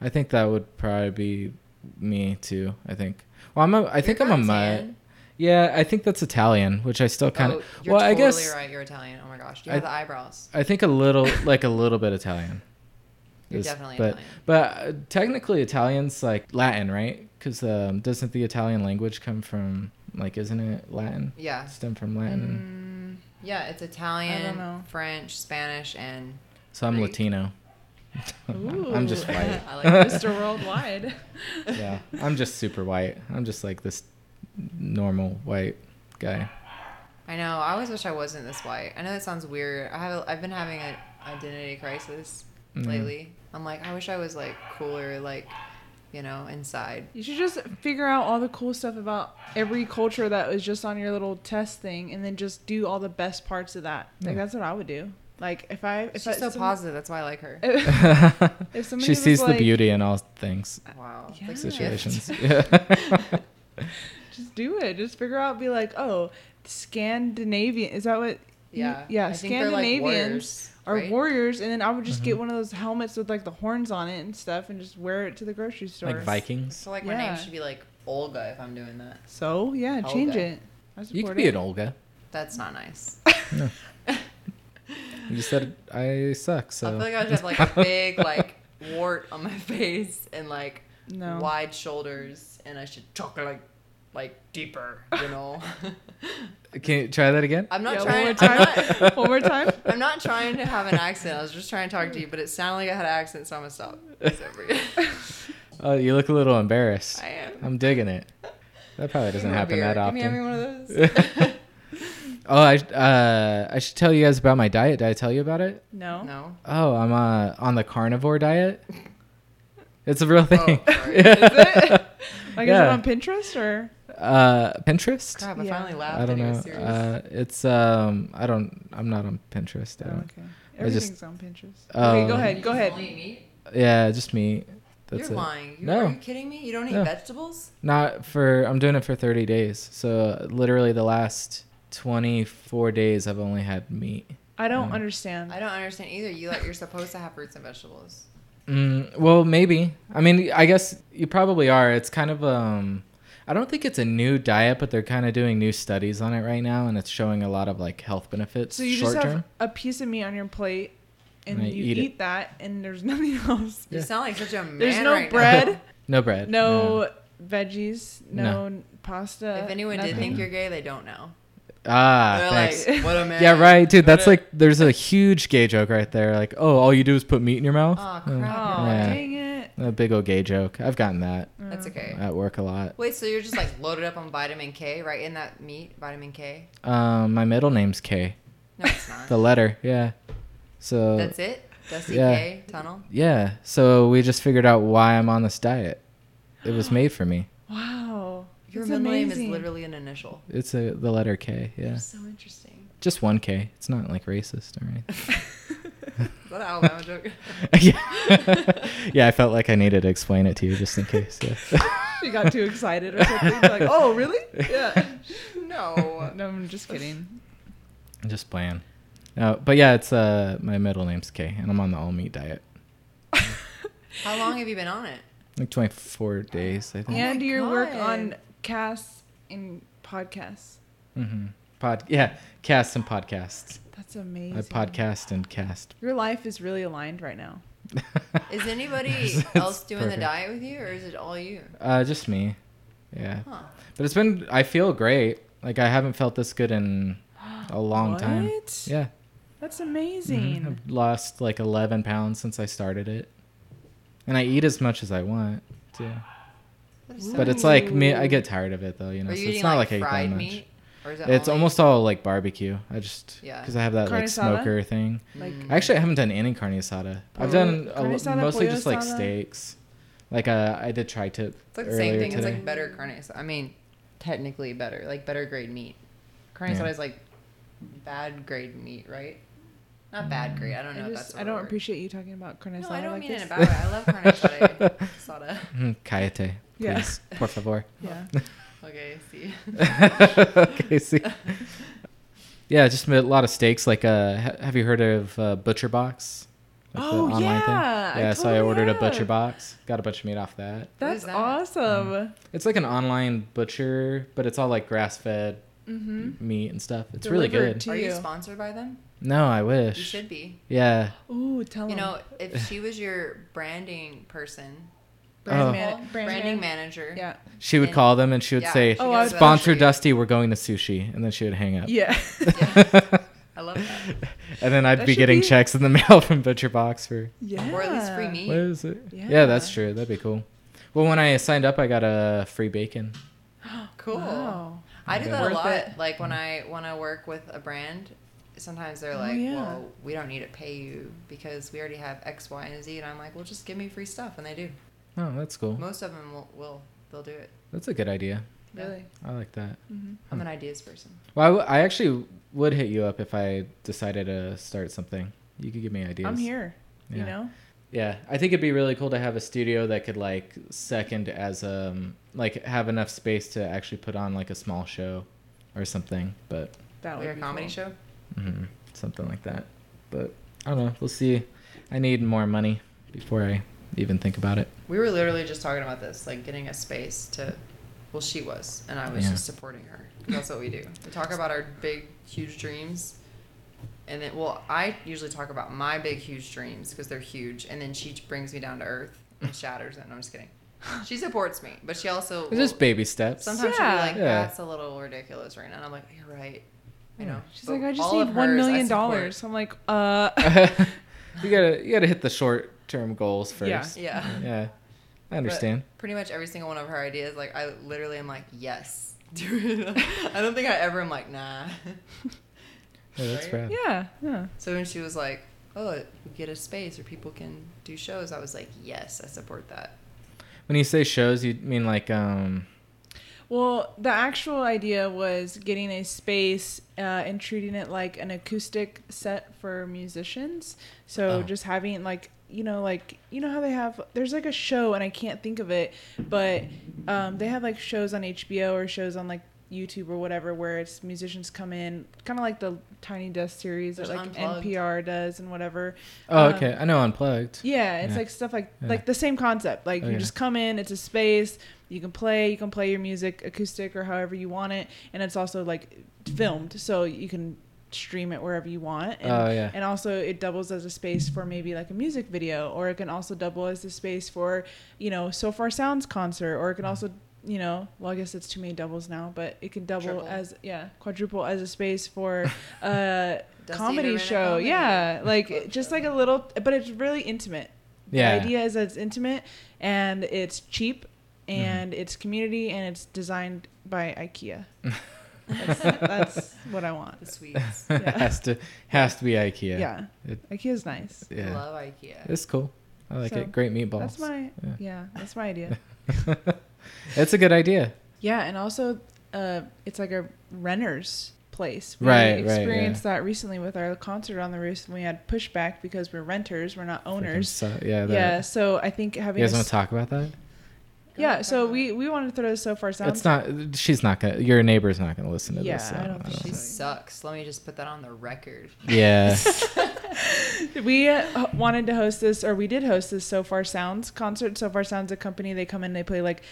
I think that would probably be me too. I think. Well, I'm a. I think You're I'm a kinda mutt. Yeah, I think that's Italian, which I still kind oh, of. you're Well, I totally guess right. You're Italian. Oh my gosh, you I- have the eyebrows. I think a little, like a little bit Italian. You're is- definitely but, Italian. But uh, technically, Italian's like Latin, right? Because um, doesn't the Italian language come from like, isn't it Latin? Yeah. Stem from Latin. Mm, yeah, it's Italian. French, Spanish, and so I'm Greek. Latino. I'm just white. I like that. Mr. Worldwide. yeah, I'm just super white. I'm just like this normal white guy. I know. I always wish I wasn't this white. I know that sounds weird. I have. I've been having an identity crisis Mhm. lately. I'm like, I wish I was like cooler, like, you know, inside. You should just figure out all the cool stuff about every culture that was just on your little test thing, and then just do all the best parts of that. Like hmm. that's what I would do. Like if I if She's I, so some- positive. That's why I like her. If somebody she was sees the beauty in all things, Wow. Yeah. Like situations. Yeah. Just do it. Just figure out. Be like, oh, Scandinavian. Is that what? you- Yeah. yeah. I think they're, like, Scandinavians warriors, are right? warriors, and then I would just Mm-hmm. get one of those helmets with like the horns on it and stuff, and just wear it to the grocery store. like Vikings. So like my Yeah. name should be like Olga if I'm doing that. So yeah, change it. I You support could be an Olga. That's not nice. You said I suck, so I feel like I should have like a big like wart on my face and like No. wide shoulders, and I should talk like like deeper, you know. can you try that again? I'm not Yeah, trying. One more I'm time. not, one more time. I'm not trying to have an accent. I was just trying to talk to you, but it sounded like I had an accent, so I'm gonna stop. Oh, you look a little embarrassed. I am. I'm digging it. That probably doesn't Give happen beer. that Give me every often. one of those. Oh, I uh, I should tell you guys about my diet. Did I tell you about it? No. no. Oh, I'm uh, on the carnivore diet. It's a real thing. Oh, sorry. Is it? Like is it on Pinterest or? Uh, Pinterest. Crap! I Yeah. finally laughed. I don't and it know. Uh, it's um, I don't. I'm not on Pinterest. I Oh, don't. okay. I just- Everything's on Pinterest. Oh. okay, go ahead. Go ahead. only meat? Yeah, just meat. That's You're it. lying. You, No. Are you kidding me? You don't eat No. vegetables? Not for. I'm doing it for 30 days. So uh, literally the last 24 days, I've only had meat. I don't Yeah. understand. I don't understand either. You like you're supposed to have fruits and vegetables. Mm, well, maybe. I mean, I guess you probably are. It's kind of um. I don't think it's a new diet, but they're kind of doing new studies on it right now, and it's showing a lot of like health benefits so you short just have term. a piece of meat on your plate, and And you eat eat, that, and there's nothing else. You Yeah. sound like such a man There's no right now. bread, No bread. no veggies, no, No. pasta. If anyone did nothing. think you're gay, they don't know. Ah, They're thanks. like, what a man. yeah, right, dude. That's like there's a huge gay joke right there. Like, oh, all you do is put meat in your mouth. Oh, crap. Yeah. dang it. A big old gay joke. I've gotten that That's okay. at work a lot. Wait, so you're just like loaded up on vitamin K, right? In that meat, vitamin K? Um, my middle name's K. No, it's not. The letter, yeah. So That's it? Dusty Yeah. K tunnel? yeah. So we just figured out why I'm on this diet. It was made for me. Wow. Your That's middle name is literally an initial. It's a the letter K. Yeah, That's so interesting. just one K. It's not like racist or anything. Is that an Alabama joke? yeah. yeah, I felt like I needed to explain it to you just in case. Yeah. She got too excited or something. like, oh, really? Yeah. no. No, I'm just kidding. just playing. No, but yeah, it's uh my middle name's K, and I'm on the all meat diet. How long have you been on it? Like 24 days, I think. my and your work on casts and podcasts. Mm-hmm. Pod, yeah, casts and podcasts. That's amazing. I podcast and cast. Your life is really aligned right now. Is anybody It's else doing perfect. the diet with you, or is it all you? Uh, just me. Yeah, Huh. but it's been. I feel great. Like I haven't felt this good in a long time. What? Yeah. That's Mhm. amazing. I've lost like 11 pounds since I started it, and I eat as much as I want too. That is so But it's nice. like me. I get tired of it though. You know, Are so you it's eating not like, like, I eat fried that much. meat, or is it It's only- almost all like barbecue. I just Yeah. because I have that like asada? smoker thing. Like. Actually, I haven't done any carne asada. I've done a, asada, mostly pollo just like asada? steaks. Like uh, I did tri-tip It's like the same thing. today. It's like better carne. asada. I mean, technically better, like better grade meat. Carne Yeah. asada is like bad grade meat, right? Not bad grade. I don't know. I if just that's I don't word. appreciate you talking about carne No, I don't like mean this. it in a bad way. I love carne asada. asada. Mm, Cállate, Yeah. por favor. Yeah. Okay, see. okay, see. Yeah, just a lot of steaks. Like, uh, have you heard of uh, Butcher Box? Like the Oh, online yeah, I Yeah, so I totally ordered a. Butcher Box. Got a bunch of meat off that. That's that? awesome. It's like an online butcher, but it's all like grass-fed Mm-hmm. meat and stuff. It's really good. to Are you you. sponsored by them? No, I wish. You should be. Yeah. Ooh, tell You them. know, if she was your branding person, brand, Oh. man- brand branding man- manager, Yeah. She would And- call them and she would yeah, say, she Oh, goes I to would- that "Sponsor. Dusty, we're going to sushi," and then she would hang up. Yeah. Yeah. I love that. and then I'd That be getting be- checks in the mail from Butcher Box for yeah. Or at least free meat. what is it? Yeah. Yeah. that's true. That'd be cool. Well, when I signed up, I got a free bacon. Cool. Wow. I do Okay. that a lot. it. Like when I when I work with a brand, sometimes they're Oh, like, yeah. "Well, we don't need to pay you because we already have X, Y, and Z." And I'm like, "Well, just give me free stuff," and they do. Oh, that's cool. Most of them will. will they'll do it. That's a good idea. Really. I like that. Mm-hmm. I'm an ideas person. Well, I, w- I actually would hit you up if I decided to start something. You could give me ideas. I'm here. You know. Yeah, I think it'd be really cool to have a studio that could like second as um like have enough space to actually put on like a small show or something, but That We're would a comedy cool. show. mhm, something like that. But I don't know. We'll see. I need more money before I even think about it. We were literally just talking about this, like getting a space to. Well, she was, and I was Yeah. just supporting her. That's what we do. We talk about our big, huge dreams, and then, well, I usually talk about my big, huge dreams because they're huge, and then she brings me down to earth and shatters it. No, I'm just kidding. She supports me, but she also It's just baby steps. sometimes Yeah. she'll be like, Yeah. "That's a little ridiculous right now." And I'm like, "You're right." you know. She's But like, I just need one hers, I million dollars. I'm like, uh. you gotta you gotta hit the short term goals Yeah. first. Yeah. Yeah, I understand. pretty much every single one of her ideas, like I literally am like, yes, do it. I don't think I ever am like, nah. Yeah, that's Right? rad. yeah. Yeah. So when she was like, oh, we get a space where people can do shows, I was like, yes, I support that. When you say shows, you mean like um Well, the actual idea was getting a space uh, and treating it like an acoustic set for musicians. So Oh. just having like you know like you know how they have there's like a show and I can't think of it, but um, they have like shows on HBO or shows on like YouTube or whatever where it's musicians come in, kind of like the Tiny Desk series There's that like Unplugged. NPR does and whatever. Oh, Um, okay. I know unplugged. Yeah, it's Yeah. like stuff like Yeah. like the same concept. Like Oh, you yeah. just come in, it's a space, you can play, you can play your music acoustic or however you want it, and it's also like filmed, so you can stream it wherever you want. And, Oh, yeah. and also it doubles as a space for maybe like a music video, or it can also double as a space for you know Sofar Sounds concert, or it can also you know well I guess it's too many doubles now, but it can double Triple. as yeah quadruple as a space for a comedy show. comedy. Yeah, like Club just show. like a little, but it's really intimate. Yeah. The idea is that it's intimate and it's cheap Mm-hmm. and it's community and it's designed by IKEA. That's, that's what I want. The sweets. Yeah. has to has to be IKEA. Yeah. It- IKEA's nice. Yeah. I yeah. love IKEA. It's cool. I like So, it. Great meatballs. That's my Yeah. yeah. That's my idea. It's a good idea. Yeah, and also uh, it's like a renter's place. We Right, right, experienced that recently with our concert on the roof. and We had pushback because we're renters, we're not owners. So, yeah. That, Yeah, so I think having You guys a want to talk about that? yeah, so we we wanted to throw this Sofar Sounds. It's not. She's not gonna. Your neighbor's not gonna listen to Yeah, this. so I don't think She so. sucks. Let me just put that on the record. Yeah. we uh, wanted to host this, or we did host this Sofar Sounds concert. Sofar Sounds a company. They come in, they play like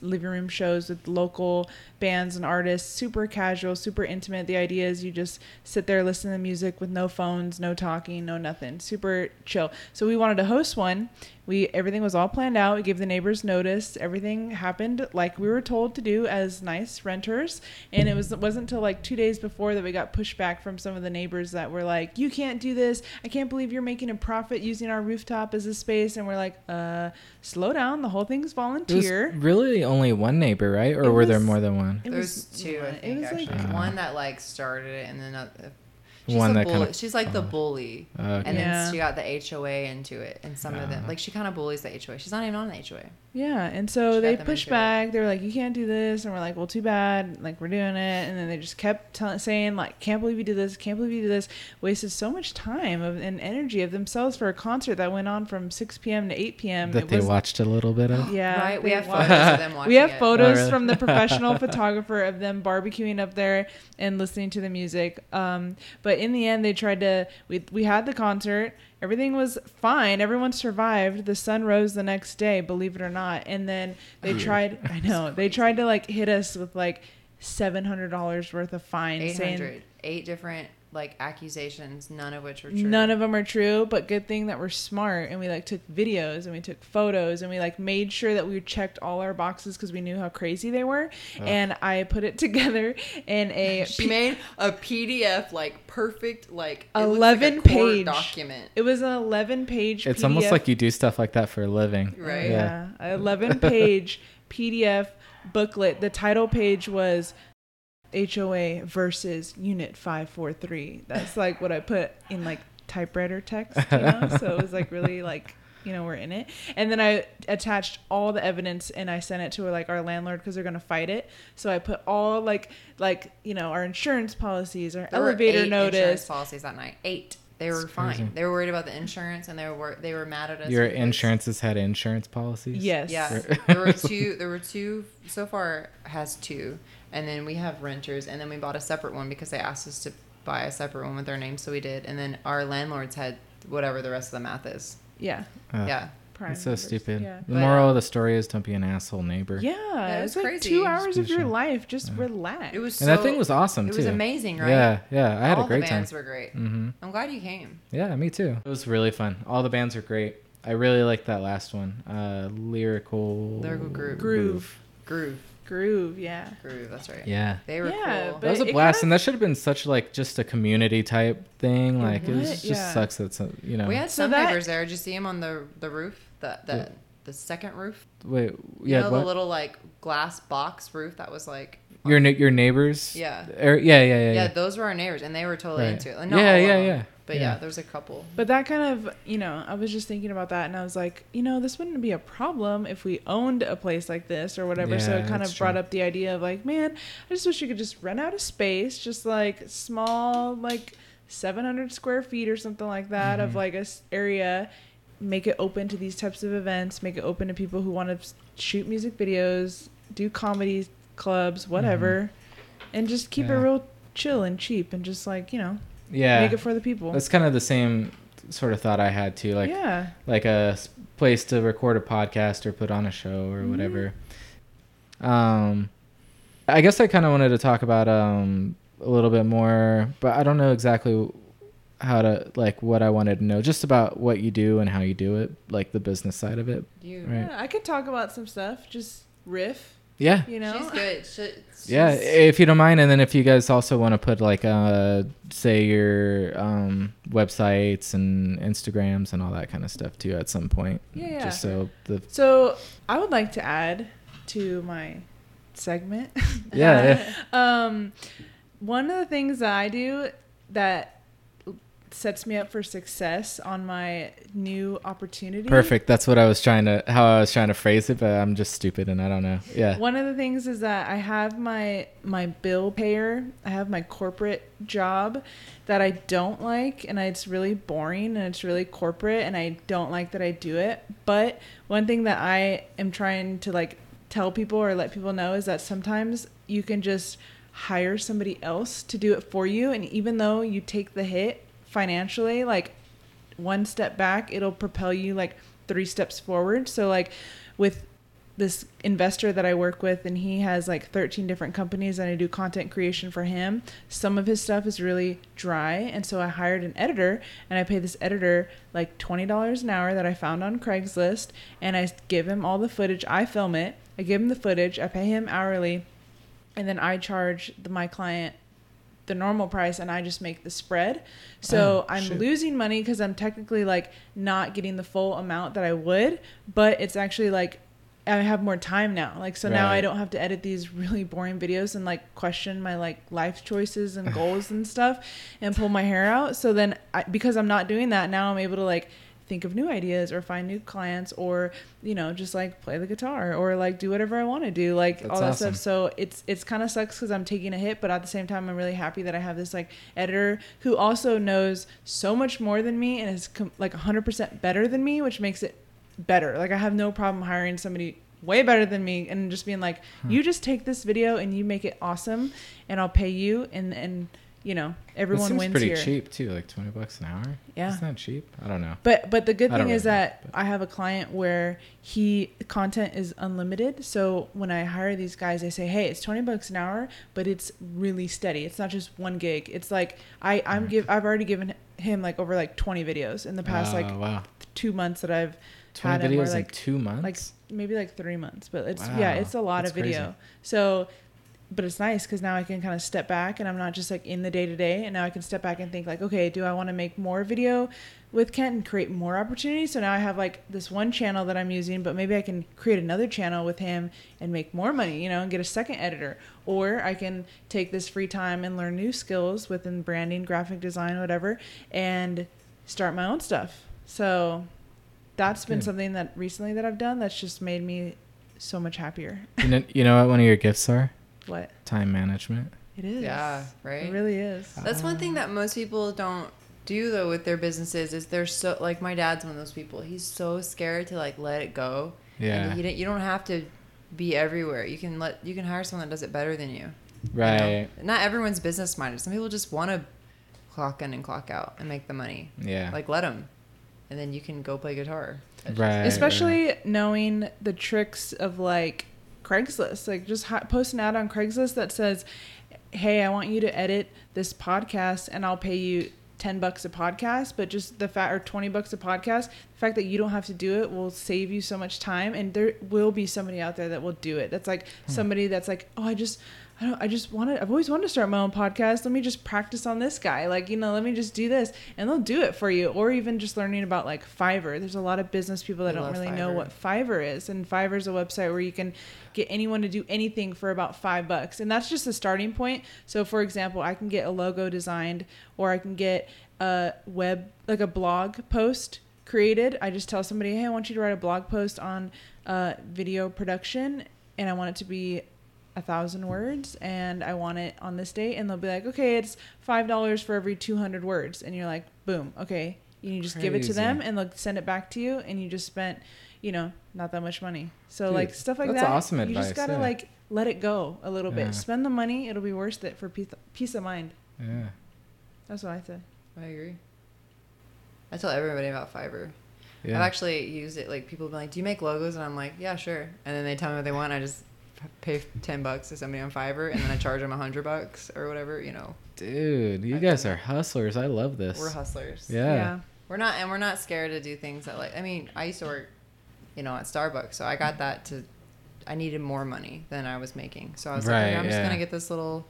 living room shows with local bands and artists. Super casual, super intimate. The idea is you just sit there, listen to music with no phones, no talking, no nothing. Super chill. So we wanted to host one. We everything was all planned out. We gave the neighbors notice. Everything happened like we were told to do as nice renters. And it was it wasn't until like two days before that we got pushback from some of the neighbors that were like, "You can't do this. I can't believe you're making a profit using our rooftop as a space." And we're like, "Uh, slow down. The whole thing's It was volunteer." really only one neighbor, right? Or It were there more than one? It There's was two, I one- it think, was like- Uh, one that like started it, and then uh, she's One that bully. kinda- she's like the uh, bully, Okay. and then Yeah. she got the HOA into it, and some of them Uh. like she kind of bullies the HOA. She's not even on the HOA. Yeah, and so She they got them pushed it. back. They were like, "You can't do this," and we're like, "Well, too bad. Like we're doing it." And then they just kept tell saying, "Like, can't believe you did this. Can't believe you did this." Wasted so much time of, and energy of themselves for a concert that went on from 6 p.m. to 8 p.m. that It they was- watched a little bit of. Yeah, right? We have watched- photos of them watching we have it. photos Oh, really? from the professional photographer of them barbecuing up there and listening to the music. Um, but in the end, they tried to. We we had the concert. Everything was fine. Everyone survived. The sun rose the next day, believe it or not. And then they tried. I know they tried to like hit us with like seven hundred dollars worth of fines, Eight saying hundred, eight different like accusations, none of which were true. None of them are true, but good thing that we're smart and we like took videos and we took photos and we like made sure that we checked all our boxes because we knew how crazy they were. And I put it together in a She P- made a PDF like perfect like 11 like page. document. it was an 11 page It's PDF. almost like you do stuff like that for a living. Right. Yeah, a 11 page PDF booklet. The title page was HOA versus Unit 543. That's like what I put in like typewriter text, you know? so it was like really like you know we're in it and then i attached all the evidence and i sent it to like our landlord because they're gonna fight it so i put all like like you know our insurance policies our There were elevator eight insurance notice policies that night. Eight. They were fine. They were worried about the insurance, and they were they were mad at us. Your insurances had insurance policies. yes Yeah, there were two. There were two. So far, has two, and then we have renters, and then we bought a separate one because they asked us to buy a separate one with their name, so we did. And then our landlords had whatever the rest of the math is. yeah Ugh, yeah, prime It's so numbers. stupid. yeah The But, moral uh, of the story is don't be an asshole neighbor. Yeah, it it's was like crazy. two hours be of your life. Just Yeah. relax. it was. And so, that thing was awesome It too. It was amazing, right? Yeah, yeah. I had All a great time. All the time. bands were great. hmm I'm glad you came. Yeah, me too. It was really fun. All the bands are great. I really liked that last one. Uh, lyrical. Lyrical Groove. Groove. Groove, Groove, yeah. groove. That's right. Yeah. They were Yeah, cool. That was a blast, kind and that should have been such like just a community type thing. It Like it mm-hmm. was would, just yeah. sucks that some, you know. we had So some that- neighbors there. Did you see them on the the roof? The the Yeah. The second roof. Wait, You yeah, know, what? the little like glass box roof that was like. your ne- your neighbors. Yeah. Or, yeah, yeah, yeah, Yeah, yeah. those were our neighbors, and they were totally Right. into it. Like, not Yeah, all yeah, them, yeah. But Yeah. yeah. there's a couple. But that kind of, you know, I was just thinking about that and I was like, you know, this wouldn't be a problem if we owned a place like this or whatever. so it kind that's of brought true. up the idea of like, man, I just wish you could just rent out a space, just like small, like 700 square feet or something like that of Mhm. like a area, make it open to these types of events, make it open to people who want to shoot music videos, do comedy clubs, whatever, and just keep it Mm-hmm. Real chill and cheap and just like, you know, yeah. make it for the people. That's kind of the same sort of thought I had too. Like yeah. like a place to record a podcast or put on a show or Mhm. whatever. Um, I guess I kind of wanted to talk about um a little bit more, but I don't know exactly how to like what I wanted to know, just about what you do and how you do it, like the business side of it. You, Right. Yeah, I could talk about some stuff. Just riff, Yeah. you know. she's good. She, Yeah, if you don't mind, and then if you guys also want to put like uh say your um websites and Instagrams and all that kind of stuff too at some point. Yeah, yeah. Just so the So I would like to add to my segment. yeah, yeah. um, one of the things that I do that sets me up for success on my new opportunity. Perfect. That's what I was trying to how I was trying to phrase it, but I'm just stupid and I don't know. Yeah. One of the things is that I have my my bill payer. I have my corporate job that I don't like and it's really boring and it's really corporate and I don't like that I do it. But one thing that I am trying to like tell people or let people know is that sometimes you can just hire somebody else to do it for you and even though you take the hit financially like one step back it'll propel you like three steps forward so like with this investor that I work with and he has like 13 different companies and I do content creation for him. Some of his stuff is really dry and so I hired an editor and I pay this editor like $20 an hour that I found on Craigslist and I give him all the footage. I film it. I give him the footage. I pay him hourly and then I charge the, my client the normal price and I just make the spread. So Oh, I'm shoot. losing money because I'm technically like not getting the full amount that I would, but it's actually like I have more time now. Like so now I don't have to edit these really boring videos and like question my like life choices and goals and stuff and pull my hair out. So then I, because I'm not doing that now I'm able to like think of new ideas or find new clients or you know just like play the guitar or like do whatever I want to do like That's all that awesome. stuff so it's it's kind of sucks because I'm taking a hit, but at the same time, I'm really happy that I have this like editor who also knows so much more than me and is com- like 100% better than me, which makes it better. Like I have no problem hiring somebody way better than me and just being like, hmm. you just take this video and you make it awesome, and I'll pay you, and and you know It everyone seems wins pretty here. cheap too, like twenty bucks an hour. Yeah. Isn't that cheap? I don't know. But but the good thing is really that I have a client where he content is unlimited. So when I hire these guys, I say, hey, it's twenty bucks an hour, but it's really steady. It's not just one gig. It's like I I'm give I've already given him like over like twenty videos in the past Oh, like wow. two months that I've Twenty had him. Videos like in two months. like maybe like three months, but it's yeah, it's a lot that's of video. crazy. So, but it's nice because now I can kind of step back and I'm not just like in the day to day, and now I can step back and think like, okay, do I want to make more video with Kent and create more opportunities? So now I have like this one channel that I'm using, but maybe I can create another channel with him and make more money, you know, and get a second editor, or I can take this free time and learn new skills within branding, graphic design, whatever, and start my own stuff. So that's been Good. something that recently that I've done that's just made me so much happier. you know, you know what one of your gifts are? What Time management. it is. Yeah, right? It really is. That's one thing that most people don't do though with their businesses is they're so like my dad's one of those people. He's so scared to like let it go. Yeah. And you don't, you don't have to be everywhere. You can let you can hire someone that does it better than you. you know? Right. Not everyone's business minded. Some people just want to clock in and clock out and make the money. Yeah. Like let them, and then you can go play guitar. right. Especially knowing the tricks of like Craigslist, like just hi- post an ad on Craigslist that says, "Hey, I want you to edit this podcast, and I'll pay you." 10 bucks a podcast but just the fact or 20 bucks a podcast the fact that you don't have to do it will save you so much time and there will be somebody out there that will do it that's like somebody that's like oh i just I don't. I just wanted. I've always wanted to start my own podcast. Let me just practice on this guy. Like you know, let me just do this, and they'll do it for you. Or even just learning about like Fiverr. There's a lot of business people that I don't really know what Fiverr is, and Fiverr is a website where you can get anyone to do anything for about five bucks, and that's just a starting point. So, for example, I can get a logo designed, or I can get a web like a blog post created. I just tell somebody, hey, I want you to write a blog post on uh, video production, and I want it to be a thousand words and I want it on this date and they'll be like, okay, it's five dollars for every two hundred words and you're like, boom, okay. And you just give it to them and they'll send it back to you and you just spent, you know, not that much money. So Dude, like stuff like that's that. awesome you advice, just gotta yeah. like let it go a little Yeah. bit. Spend the money, it'll be worth it for peace peace of mind. Yeah. That's what I say. I agree. I tell everybody about Fiverr. Yeah. I've actually used it. Like people have been like, "Do you make logos?" And I'm like, "Yeah, sure." And then they tell me what they want. I just pay ten bucks to somebody on Fiverr, and then I charge them a hundred bucks or whatever. You know, Dude, you I've guys done are hustlers. I love this. we're hustlers. Yeah. We're not, and we're not scared to do things that like. I mean, I used to work, you know, at Starbucks, so I got that to. I needed more money than I was making, so I was like, Right, okay, I'm just gonna get this little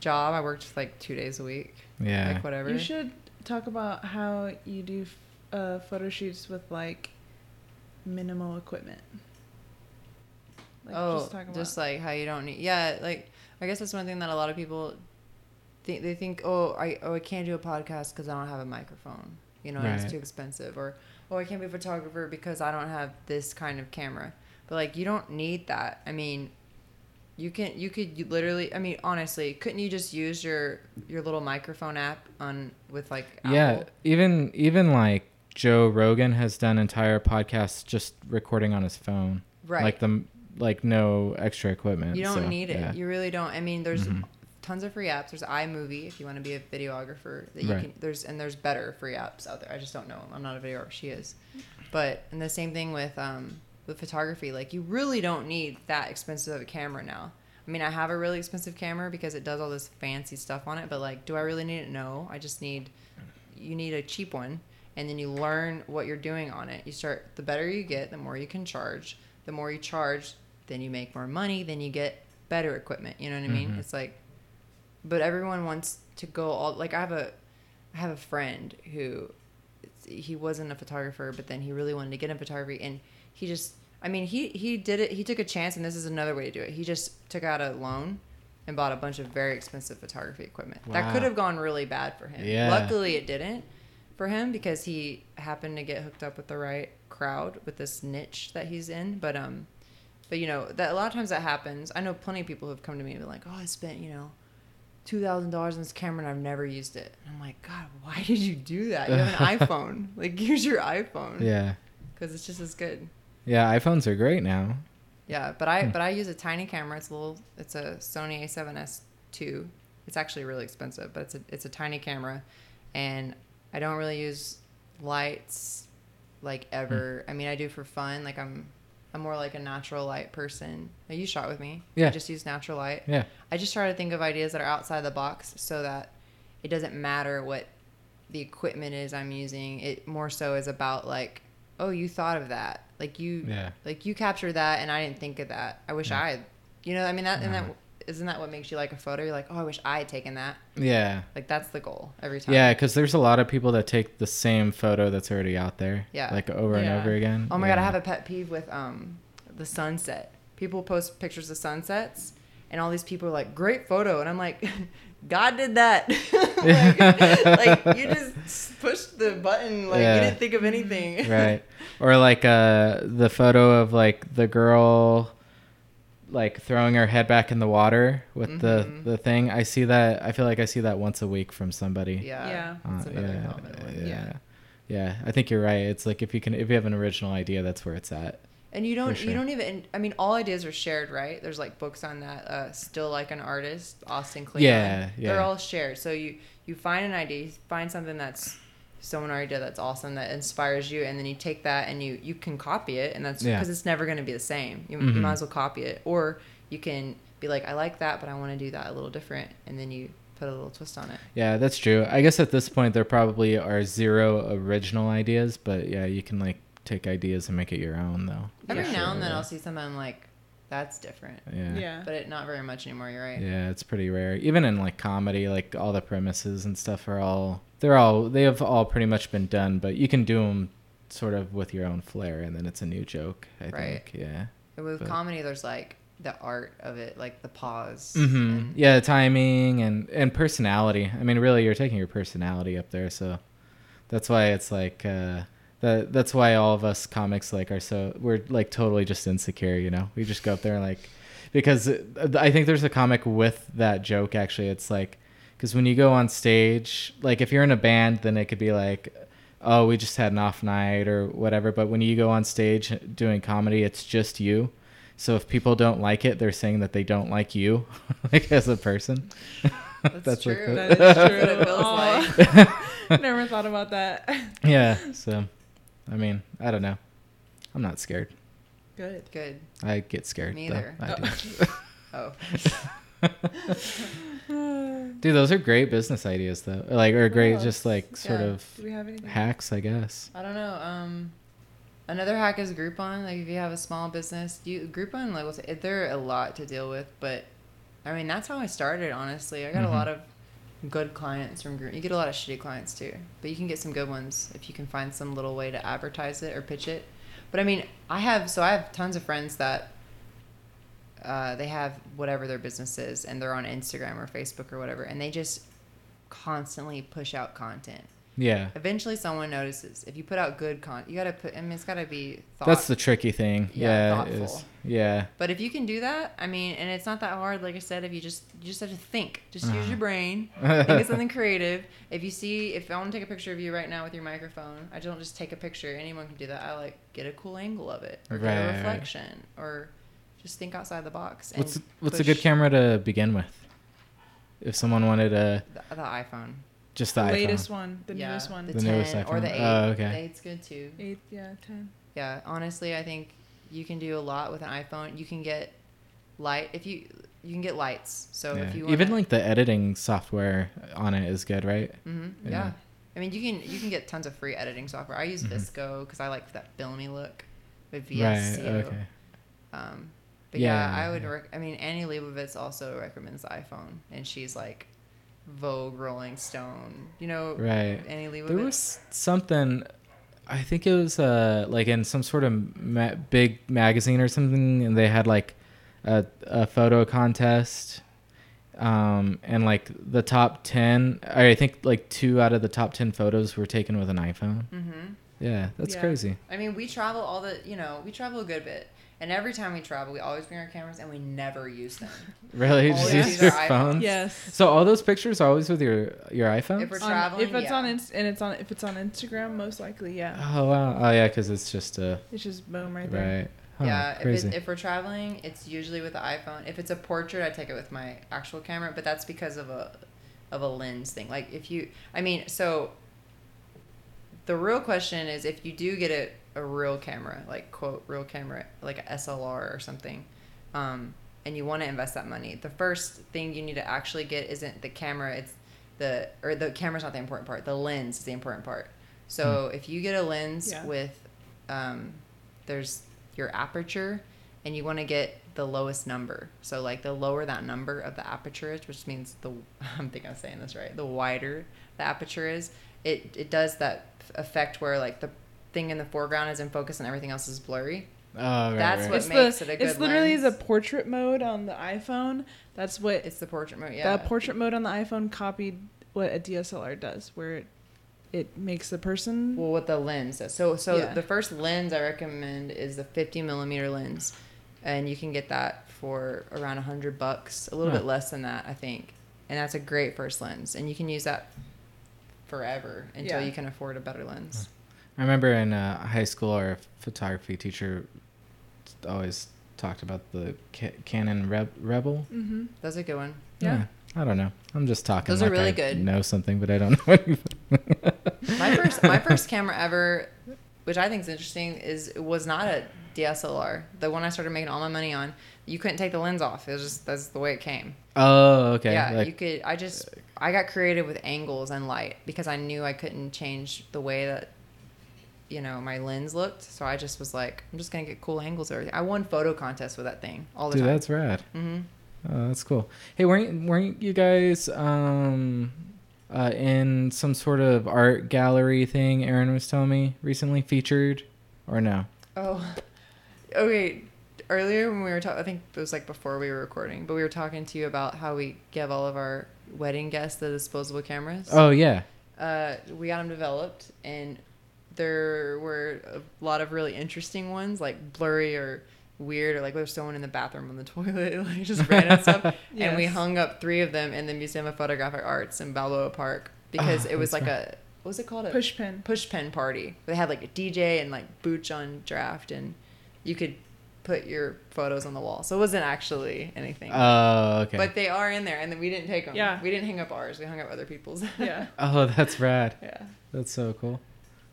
job. I worked like two days a week, Yeah. like whatever. You should talk about how you do uh, photo shoots with like minimal equipment. Like, oh, just just, talk about like how you don't need. Yeah, like I guess that's one thing that a lot of people think they think, oh, I oh I can't do a podcast because I don't have a microphone. You know, Right. it's too expensive, or oh I can't be a photographer because I don't have this kind of camera. But like you don't need that. I mean, you can you could literally. I mean, honestly, couldn't you just use your your little microphone app on with like Yeah, even even like Joe Rogan has done entire podcasts just recording on his phone. Right. Like the like no extra equipment. You don't so, need it. yeah. You really don't. I mean, there's Mhm. Tons of free apps. There's iMovie if you want to be a videographer. That you Right. can. There's and there's better free apps out there. I just don't know. I'm not a videographer. She is, but and the same thing with um with photography. Like you really don't need that expensive of a camera now. I mean, I have a really expensive camera because it does all this fancy stuff on it. But like, do I really need it? No. I just need. You need a cheap one, and then you learn what you're doing on it. You start. The better you get, the more you can charge. The more you charge, then you make more money. Then you get better equipment. You know what I mean? Mhm. It's like, but everyone wants to go all like I have a, I have a friend who, he wasn't a photographer, but then he really wanted to get in photography, and he just, I mean, he he did it. He took a chance, and this is another way to do it. He just took out a loan. And bought a bunch of very expensive photography equipment. That could have gone really bad for him. Yeah. Luckily, it didn't for him because he happened to get hooked up with the right crowd with this niche that he's in. But um, but you know that a lot of times that happens. I know plenty of people who've come to me and been like, "Oh, I spent you know two thousand dollars on this camera and I've never used it." And I'm like, God, why did you do that? You have an iPhone. Like, use your iPhone. Yeah. Because it's just as good. Yeah, iPhones are great now. Yeah, but I Hmm. but I use a tiny camera. It's a little. It's a Sony A7S two. It's actually really expensive, but it's a it's a tiny camera, and I don't really use lights like ever. I mean, I do for fun. Like I'm I'm more like a natural light person. Now, You shot with me. Yeah. I just use natural light. Yeah. I just try to think of ideas that are outside the box so that it doesn't matter what the equipment is I'm using. It more so is about like, oh, you thought of that. Like you Yeah. like you captured that and I didn't think of that. I wish I had you know, I mean that and that Uh-huh. Isn't that what makes you like a photo? You're like, Oh, I wish I had taken that. Yeah. Like that's the goal every time. Yeah, because there's a lot of people that take the same photo that's already out there. Yeah. Like over and over again. Oh my god, I have a pet peeve with um the sunset. People post pictures of sunsets and all these people are like, Great photo and I'm like God did that. like, like, you just pushed the button, like Yeah. you didn't think of anything. right. Or like uh the photo of like the girl like throwing her head back in the water with Mhm. the the thing. I see that I feel like I see that once a week from somebody. Yeah. Yeah. Uh, yeah, yeah. Yeah. Yeah, I think you're right. It's like if you can if you have an original idea, that's where it's at. And you don't sure. you don't even I mean all ideas are shared, right? There's like books on that uh Steal Like an Artist, Austin Kleon. Yeah, yeah. They're all shared. So you you find an idea, you find something that's someone already did that's awesome that inspires you and then you take that and you you can copy it and that's Yeah. because it's never going to be the same. You, Mhm. you might as well copy it or you can be like I like that but I want to do that a little different and then you put a little twist on it. Yeah, that's true. I guess at this point there probably are zero original ideas, but yeah, you can like take ideas and make it your own though. Every For now and then. I'll see something like that's different. Yeah. Yeah. But it not very much anymore, you're right. Yeah, it's pretty rare. Even in like comedy, like all the premises and stuff are all they're all they have all pretty much been done, but you can do them sort of with your own flair, and then it's a new joke. I Right. think. Yeah. And with But- comedy, there's like the art of it, like the pause. hmm and- Yeah, timing and and personality. I mean, really, you're taking your personality up there, so that's why it's like uh, that. That's why all of us comics like are so we're like totally just insecure. You know, we just go up there and like because uh, I think there's a comic with that joke. Actually, it's like because when you go on stage, like if you're in a band, then it could be like. Oh, we just had an off night or whatever. But when you go on stage doing comedy, it's just you. So if people don't like it, they're saying that they don't like you, like as a person. That's, like true. the- That is That's true. what it feels like. Never thought about that. yeah. So, I mean, I don't know. I'm not scared. Good. Good. I get scared. Me though. either. I Oh. do. Dude, those are great business ideas, though. Like, or great, else? just like sort Yeah. of Do we have hacks, I guess. I don't know. Um, another hack is Groupon. Like if you have a small business, you Groupon like will they're a lot to deal with, but I mean that's how I started. Honestly, I got Mhm. a lot of good clients from Groupon. You get a lot of shitty clients too, but you can get some good ones if you can find some little way to advertise it or pitch it. But I mean, I have so I have tons of friends that uh, they have whatever their business is and they're on Instagram or Facebook or whatever, and they just constantly push out content. Yeah. Eventually, someone notices. If you put out good con, you gotta put. I mean, it's gotta be. Thought. That's the tricky thing. Yeah, Yeah. thoughtful. yeah. But if you can do that, I mean, and it's not that hard. Like I said, if you just you just have to think, just use Uh-huh. your brain, think of something creative. If you see, if I want to take a picture of you right now with your microphone, I don't just take a picture. Anyone can do that. I like get a cool angle of it, or get Right, a right. reflection, or just think outside the box. And What's what's a good camera to begin with? If someone wanted a The, the iPhone. Just the The iPhone. latest one, the yeah, newest one. the, The 10 newest or the 8. Oh, okay. The 8's good too. Eight, yeah, ten. Yeah, honestly, I think you can do a lot with an iPhone. You can get light if you you can get lights. So Yeah. if you Even wanna- like the editing software on it is good, right? Mm-hmm. Yeah. yeah. I mean, you can you can get tons of free editing software. I use Mhm. VSCO because I like that filmy look with Right. Okay. Um, but yeah, Yeah, I would. yeah. Rec- I mean, Annie Leibovitz also recommends the iPhone, and she's like Vogue, Rolling Stone. You know, Right. Annie Leibovitz. There was something. I think it was uh like in some sort of ma- big magazine or something, and they had like a a photo contest, um, and like the top ten. I think like two out of the top ten photos were taken with an iPhone. mm-hmm. Yeah, that's Yeah. crazy. I mean, we travel all the. You know, we travel a good bit. And every time we travel, we always bring our cameras and we never use them. Really, Always just use use your our iPhone. Yes. So all those pictures are always with your your iPhone. If we're On- traveling, if it's yeah. on Inst- and it's on if it's on Instagram, most likely, yeah. Oh wow! Oh yeah, because it's just a It's just boom right there. right. Huh, yeah, if, crazy. it, if we're traveling, it's usually with the iPhone. If it's a portrait, I take it with my actual camera, but that's because of a of a lens thing. Like if you, I mean, so the real question is if you do get a, a real camera, like quote real camera, like a SLR or something, um, and you want to invest that money, the first thing you need to actually get isn't the camera. It's the or the camera's not the important part. The lens is the important part. So if you get a lens Yeah. with, um, there's your aperture, and you want to get the lowest number. So like the lower that number of the aperture is, which means the I'm thinking I'm saying this right. The wider the aperture is, it it does that effect where like the thing in the foreground is in focus and everything else is blurry. oh, right, that's right. what It's makes the it a good it's literally lens. the portrait mode on the iPhone. That's what It's the portrait mode. Yeah. the portrait mode on the iPhone copied what a DSLR does, where it it makes the person Well, what the lens does. So, so Yeah. the first lens I recommend is the 50 millimeter lens, and you can get that for around a hundred bucks, a little Huh. bit less than that, I think. And that's a great first lens, and you can use that forever until Yeah. you can afford a better lens. I remember in uh, high school, our photography teacher always talked about the Ca- Canon Reb- Rebel. Mm-hmm. That's a good one. Yeah. I don't know. I'm just talking. Those are really I good. Know something, but I don't know. My first, my first camera ever, which I think is interesting, is was not a DSLR. The one I started making all my money on, you couldn't take the lens off. It was just that's the way it came. oh, okay. Yeah, like, you could. I just I got creative with angles and light because I knew I couldn't change the way that you know my lens looked. So I just was like, I'm just gonna get cool angles. Or I won photo contests with that thing all the time. dude, time. that's rad. hmm Oh, that's cool. Hey, weren't weren't you guys um uh, in some sort of art gallery thing? Aaron was telling me recently featured, or no? Oh, okay. Earlier when we were talking, I think it was like before we were recording, but we were talking to you about how we give all of our wedding guests the disposable cameras. Oh yeah. uh, we got them developed, and there were a lot of really interesting ones, like blurry or weird, or like there's someone in the bathroom on the toilet, like just random stuff. And we hung up three of them in the Museum of Photographic Arts in Balboa Park ah, because Oh, it was like a what was it called? A push pin. push pen party. They had like a DJ and like Booch on draft, and you could put your photos on the wall. So it wasn't actually anything. Oh okay. But they are in there, and then we didn't take them. Yeah. We didn't hang up ours. We hung up other people's. Yeah. oh, that's rad. yeah. That's so cool.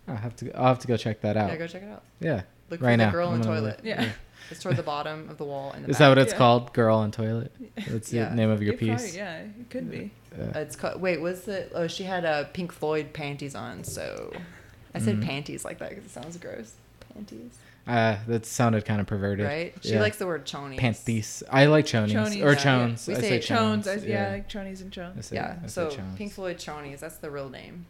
I'll have to. I'll have to go check that out. Yeah, go check it out. Yeah. Look Right for now. the girl in I'm the toilet. look. Yeah. It's toward the bottom of the wall. In the Is back. that what it's Yeah. called? Girl in toilet. That's Yeah. the name of your It probably- piece. yeah, it could be. Uh, It's called. Wait, was the? Oh, she had uh, Pink Floyd panties on. So I said Mhm. panties like that because it sounds gross. Panties, uh, that sounded kind of perverted. right? She Yeah. likes the word chonies. Panties. I like chonies, Chonies, or yeah. chones. We I say say Chones, chones. I, yeah, like chonies and I chones. say- Yeah. I So chones. Pink Floyd chonies. That's the real name.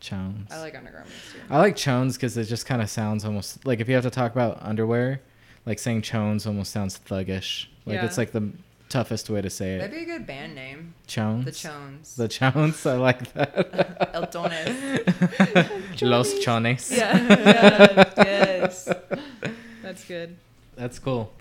Chones. I like undergarments too. I like chones because it just kind of sounds almost like if you have to talk about underwear, like saying chones almost sounds thuggish. Like it's like the toughest way to say it. That'd be a good band name. Chones. The Chones. The Chones. I like that. El Tones. Los Chones. Yeah. yeah. Yes. That's good. That's cool.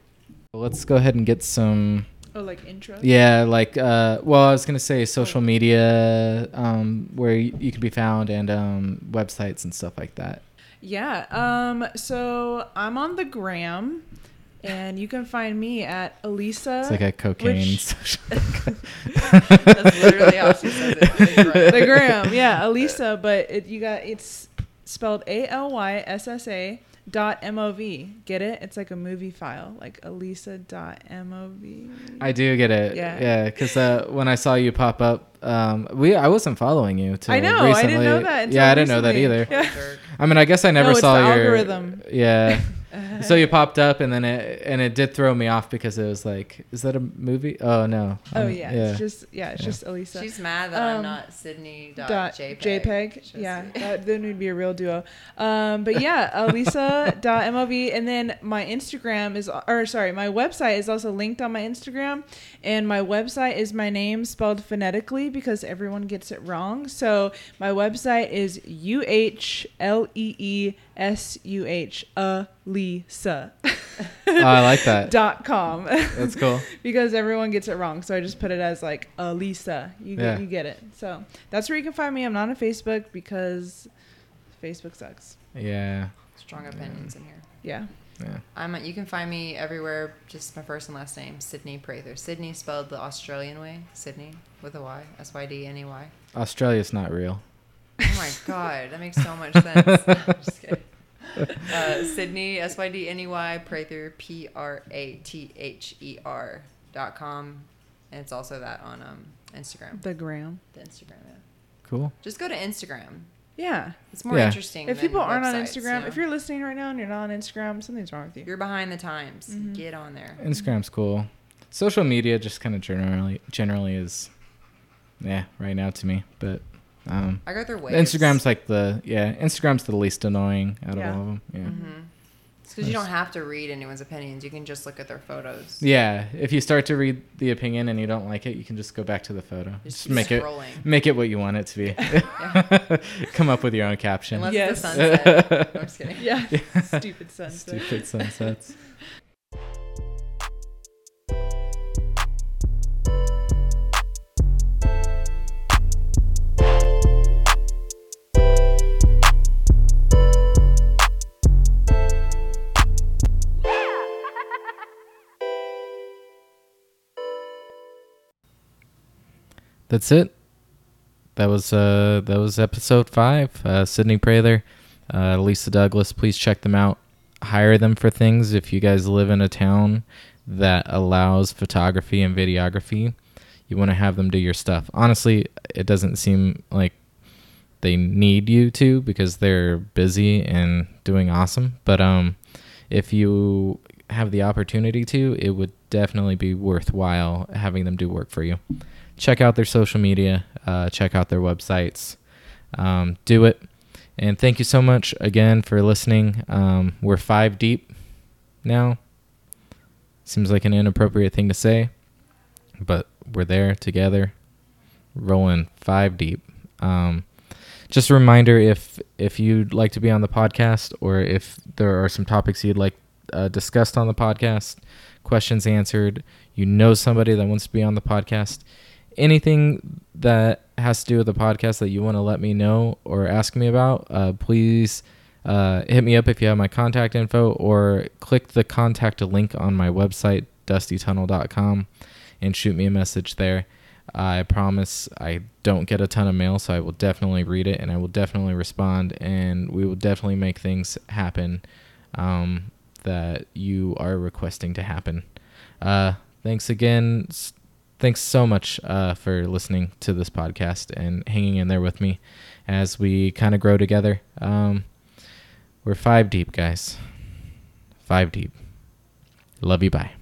Well, let's go ahead and get some. Oh, like intro. Yeah, like uh, well, I was gonna say social media, um, where you, you can be found, and um, websites and stuff like that. Yeah. Um. So I'm on the gram, and you can find me at Alyssa. It's like a cocaine. which- social- That's literally how she says it. the gram. Yeah, Alyssa, but it, you got it's spelled A L Y S S A dot M O V. Get it? It's like a movie file, like Alyssa dot M O V. I do get it. Yeah. Yeah, because uh, when I saw you pop up, um, we I wasn't following you. Till I know. I didn't know that. Until yeah, I didn't know that either. Yeah. I mean, I guess I never No, saw your algorithm. Yeah. so you popped up, and then it and it did throw me off because it was like, is that a movie? Oh no. Oh Um, yeah, it's just yeah, it's Yeah. just Alyssa. She's mad that Um, I'm not Sydney dot dot JPEG. JPEG. Yeah, that, then we'd be a real duo. Um, but yeah, Alyssa dot MOV, and then my Instagram is, or sorry, my website is also linked on my Instagram, and my website is my name spelled phonetically because everyone gets it wrong. So my website is U H L E E S U H Alyssa Oh, I like that. dot com. That's cool. because everyone gets it wrong. So I just put it as like Alyssa. You get, Yeah. you get it. So that's where you can find me. I'm not on Facebook because Facebook sucks. Yeah. Strong opinions in here. Yeah. Yeah. I'm. You can find me everywhere. Just my first and last name, Sydney Prather. Sydney spelled the Australian way. Sydney with a Y. S Y D N E Y. Australia's not real. Oh my god, that makes so much sense. I'm just kidding. Uh, Sydney S Y D N E Y Prather P R A T H E R dot com, and it's also that on um Instagram. The gram. The Instagram. Yeah. Cool. Just go to Instagram. Yeah. It's more Yeah. interesting. If than people aren't on websites, Instagram, you know? if you're listening right now and you're not on Instagram, something's wrong with you. you're behind the times, Mhm. get on there. Instagram's cool. Social media just kind of generally generally is, yeah, right now to me. But um, I go through waves. Instagram's like the yeah, Instagram's the least annoying out Yeah. of all of them. Yeah. Mm-hmm. because you don't have to read anyone's opinions. You can just look at their photos. Yeah, if you start to read the opinion and you don't like it, you can just go back to the photo. Just Just, keep make it make it what you want it to be. Come up with your own caption. Unless Yes. the sunset. I'm just kidding. Yeah. Stupid sunset. Stupid sunsets. That's it. That was uh that was episode five. Uh, Sydney Prather, uh, Lisa Douglas. Please check them out. Hire them for things if you guys live in a town that allows photography and videography. You want to have them do your stuff. Honestly, it doesn't seem like they need you to because they're busy and doing awesome. But um, if you have the opportunity to, it would definitely be worthwhile having them do work for you. Check out their social media. Uh, check out their websites. Um, do it. And thank you so much again for listening. Um, we're five deep now. Seems like an inappropriate thing to say, but we're there together, rolling five deep. Um, just a reminder if if you'd like to be on the podcast or if there are some topics you'd like uh, discussed on the podcast, questions answered, you know somebody that wants to be on the podcast, anything that has to do with the podcast that you want to let me know or ask me about, uh, please uh, hit me up if you have my contact info or click the contact link on my website, dustytunnel.com, and shoot me a message there. I promise I don't get a ton of mail, so I will definitely read it and I will definitely respond, and we will definitely make things happen um, that you are requesting to happen. Uh, thanks again. Thanks so much uh, for listening to this podcast and hanging in there with me as we kind of grow together. Um, we're five deep, guys. Five deep. Love you. Bye.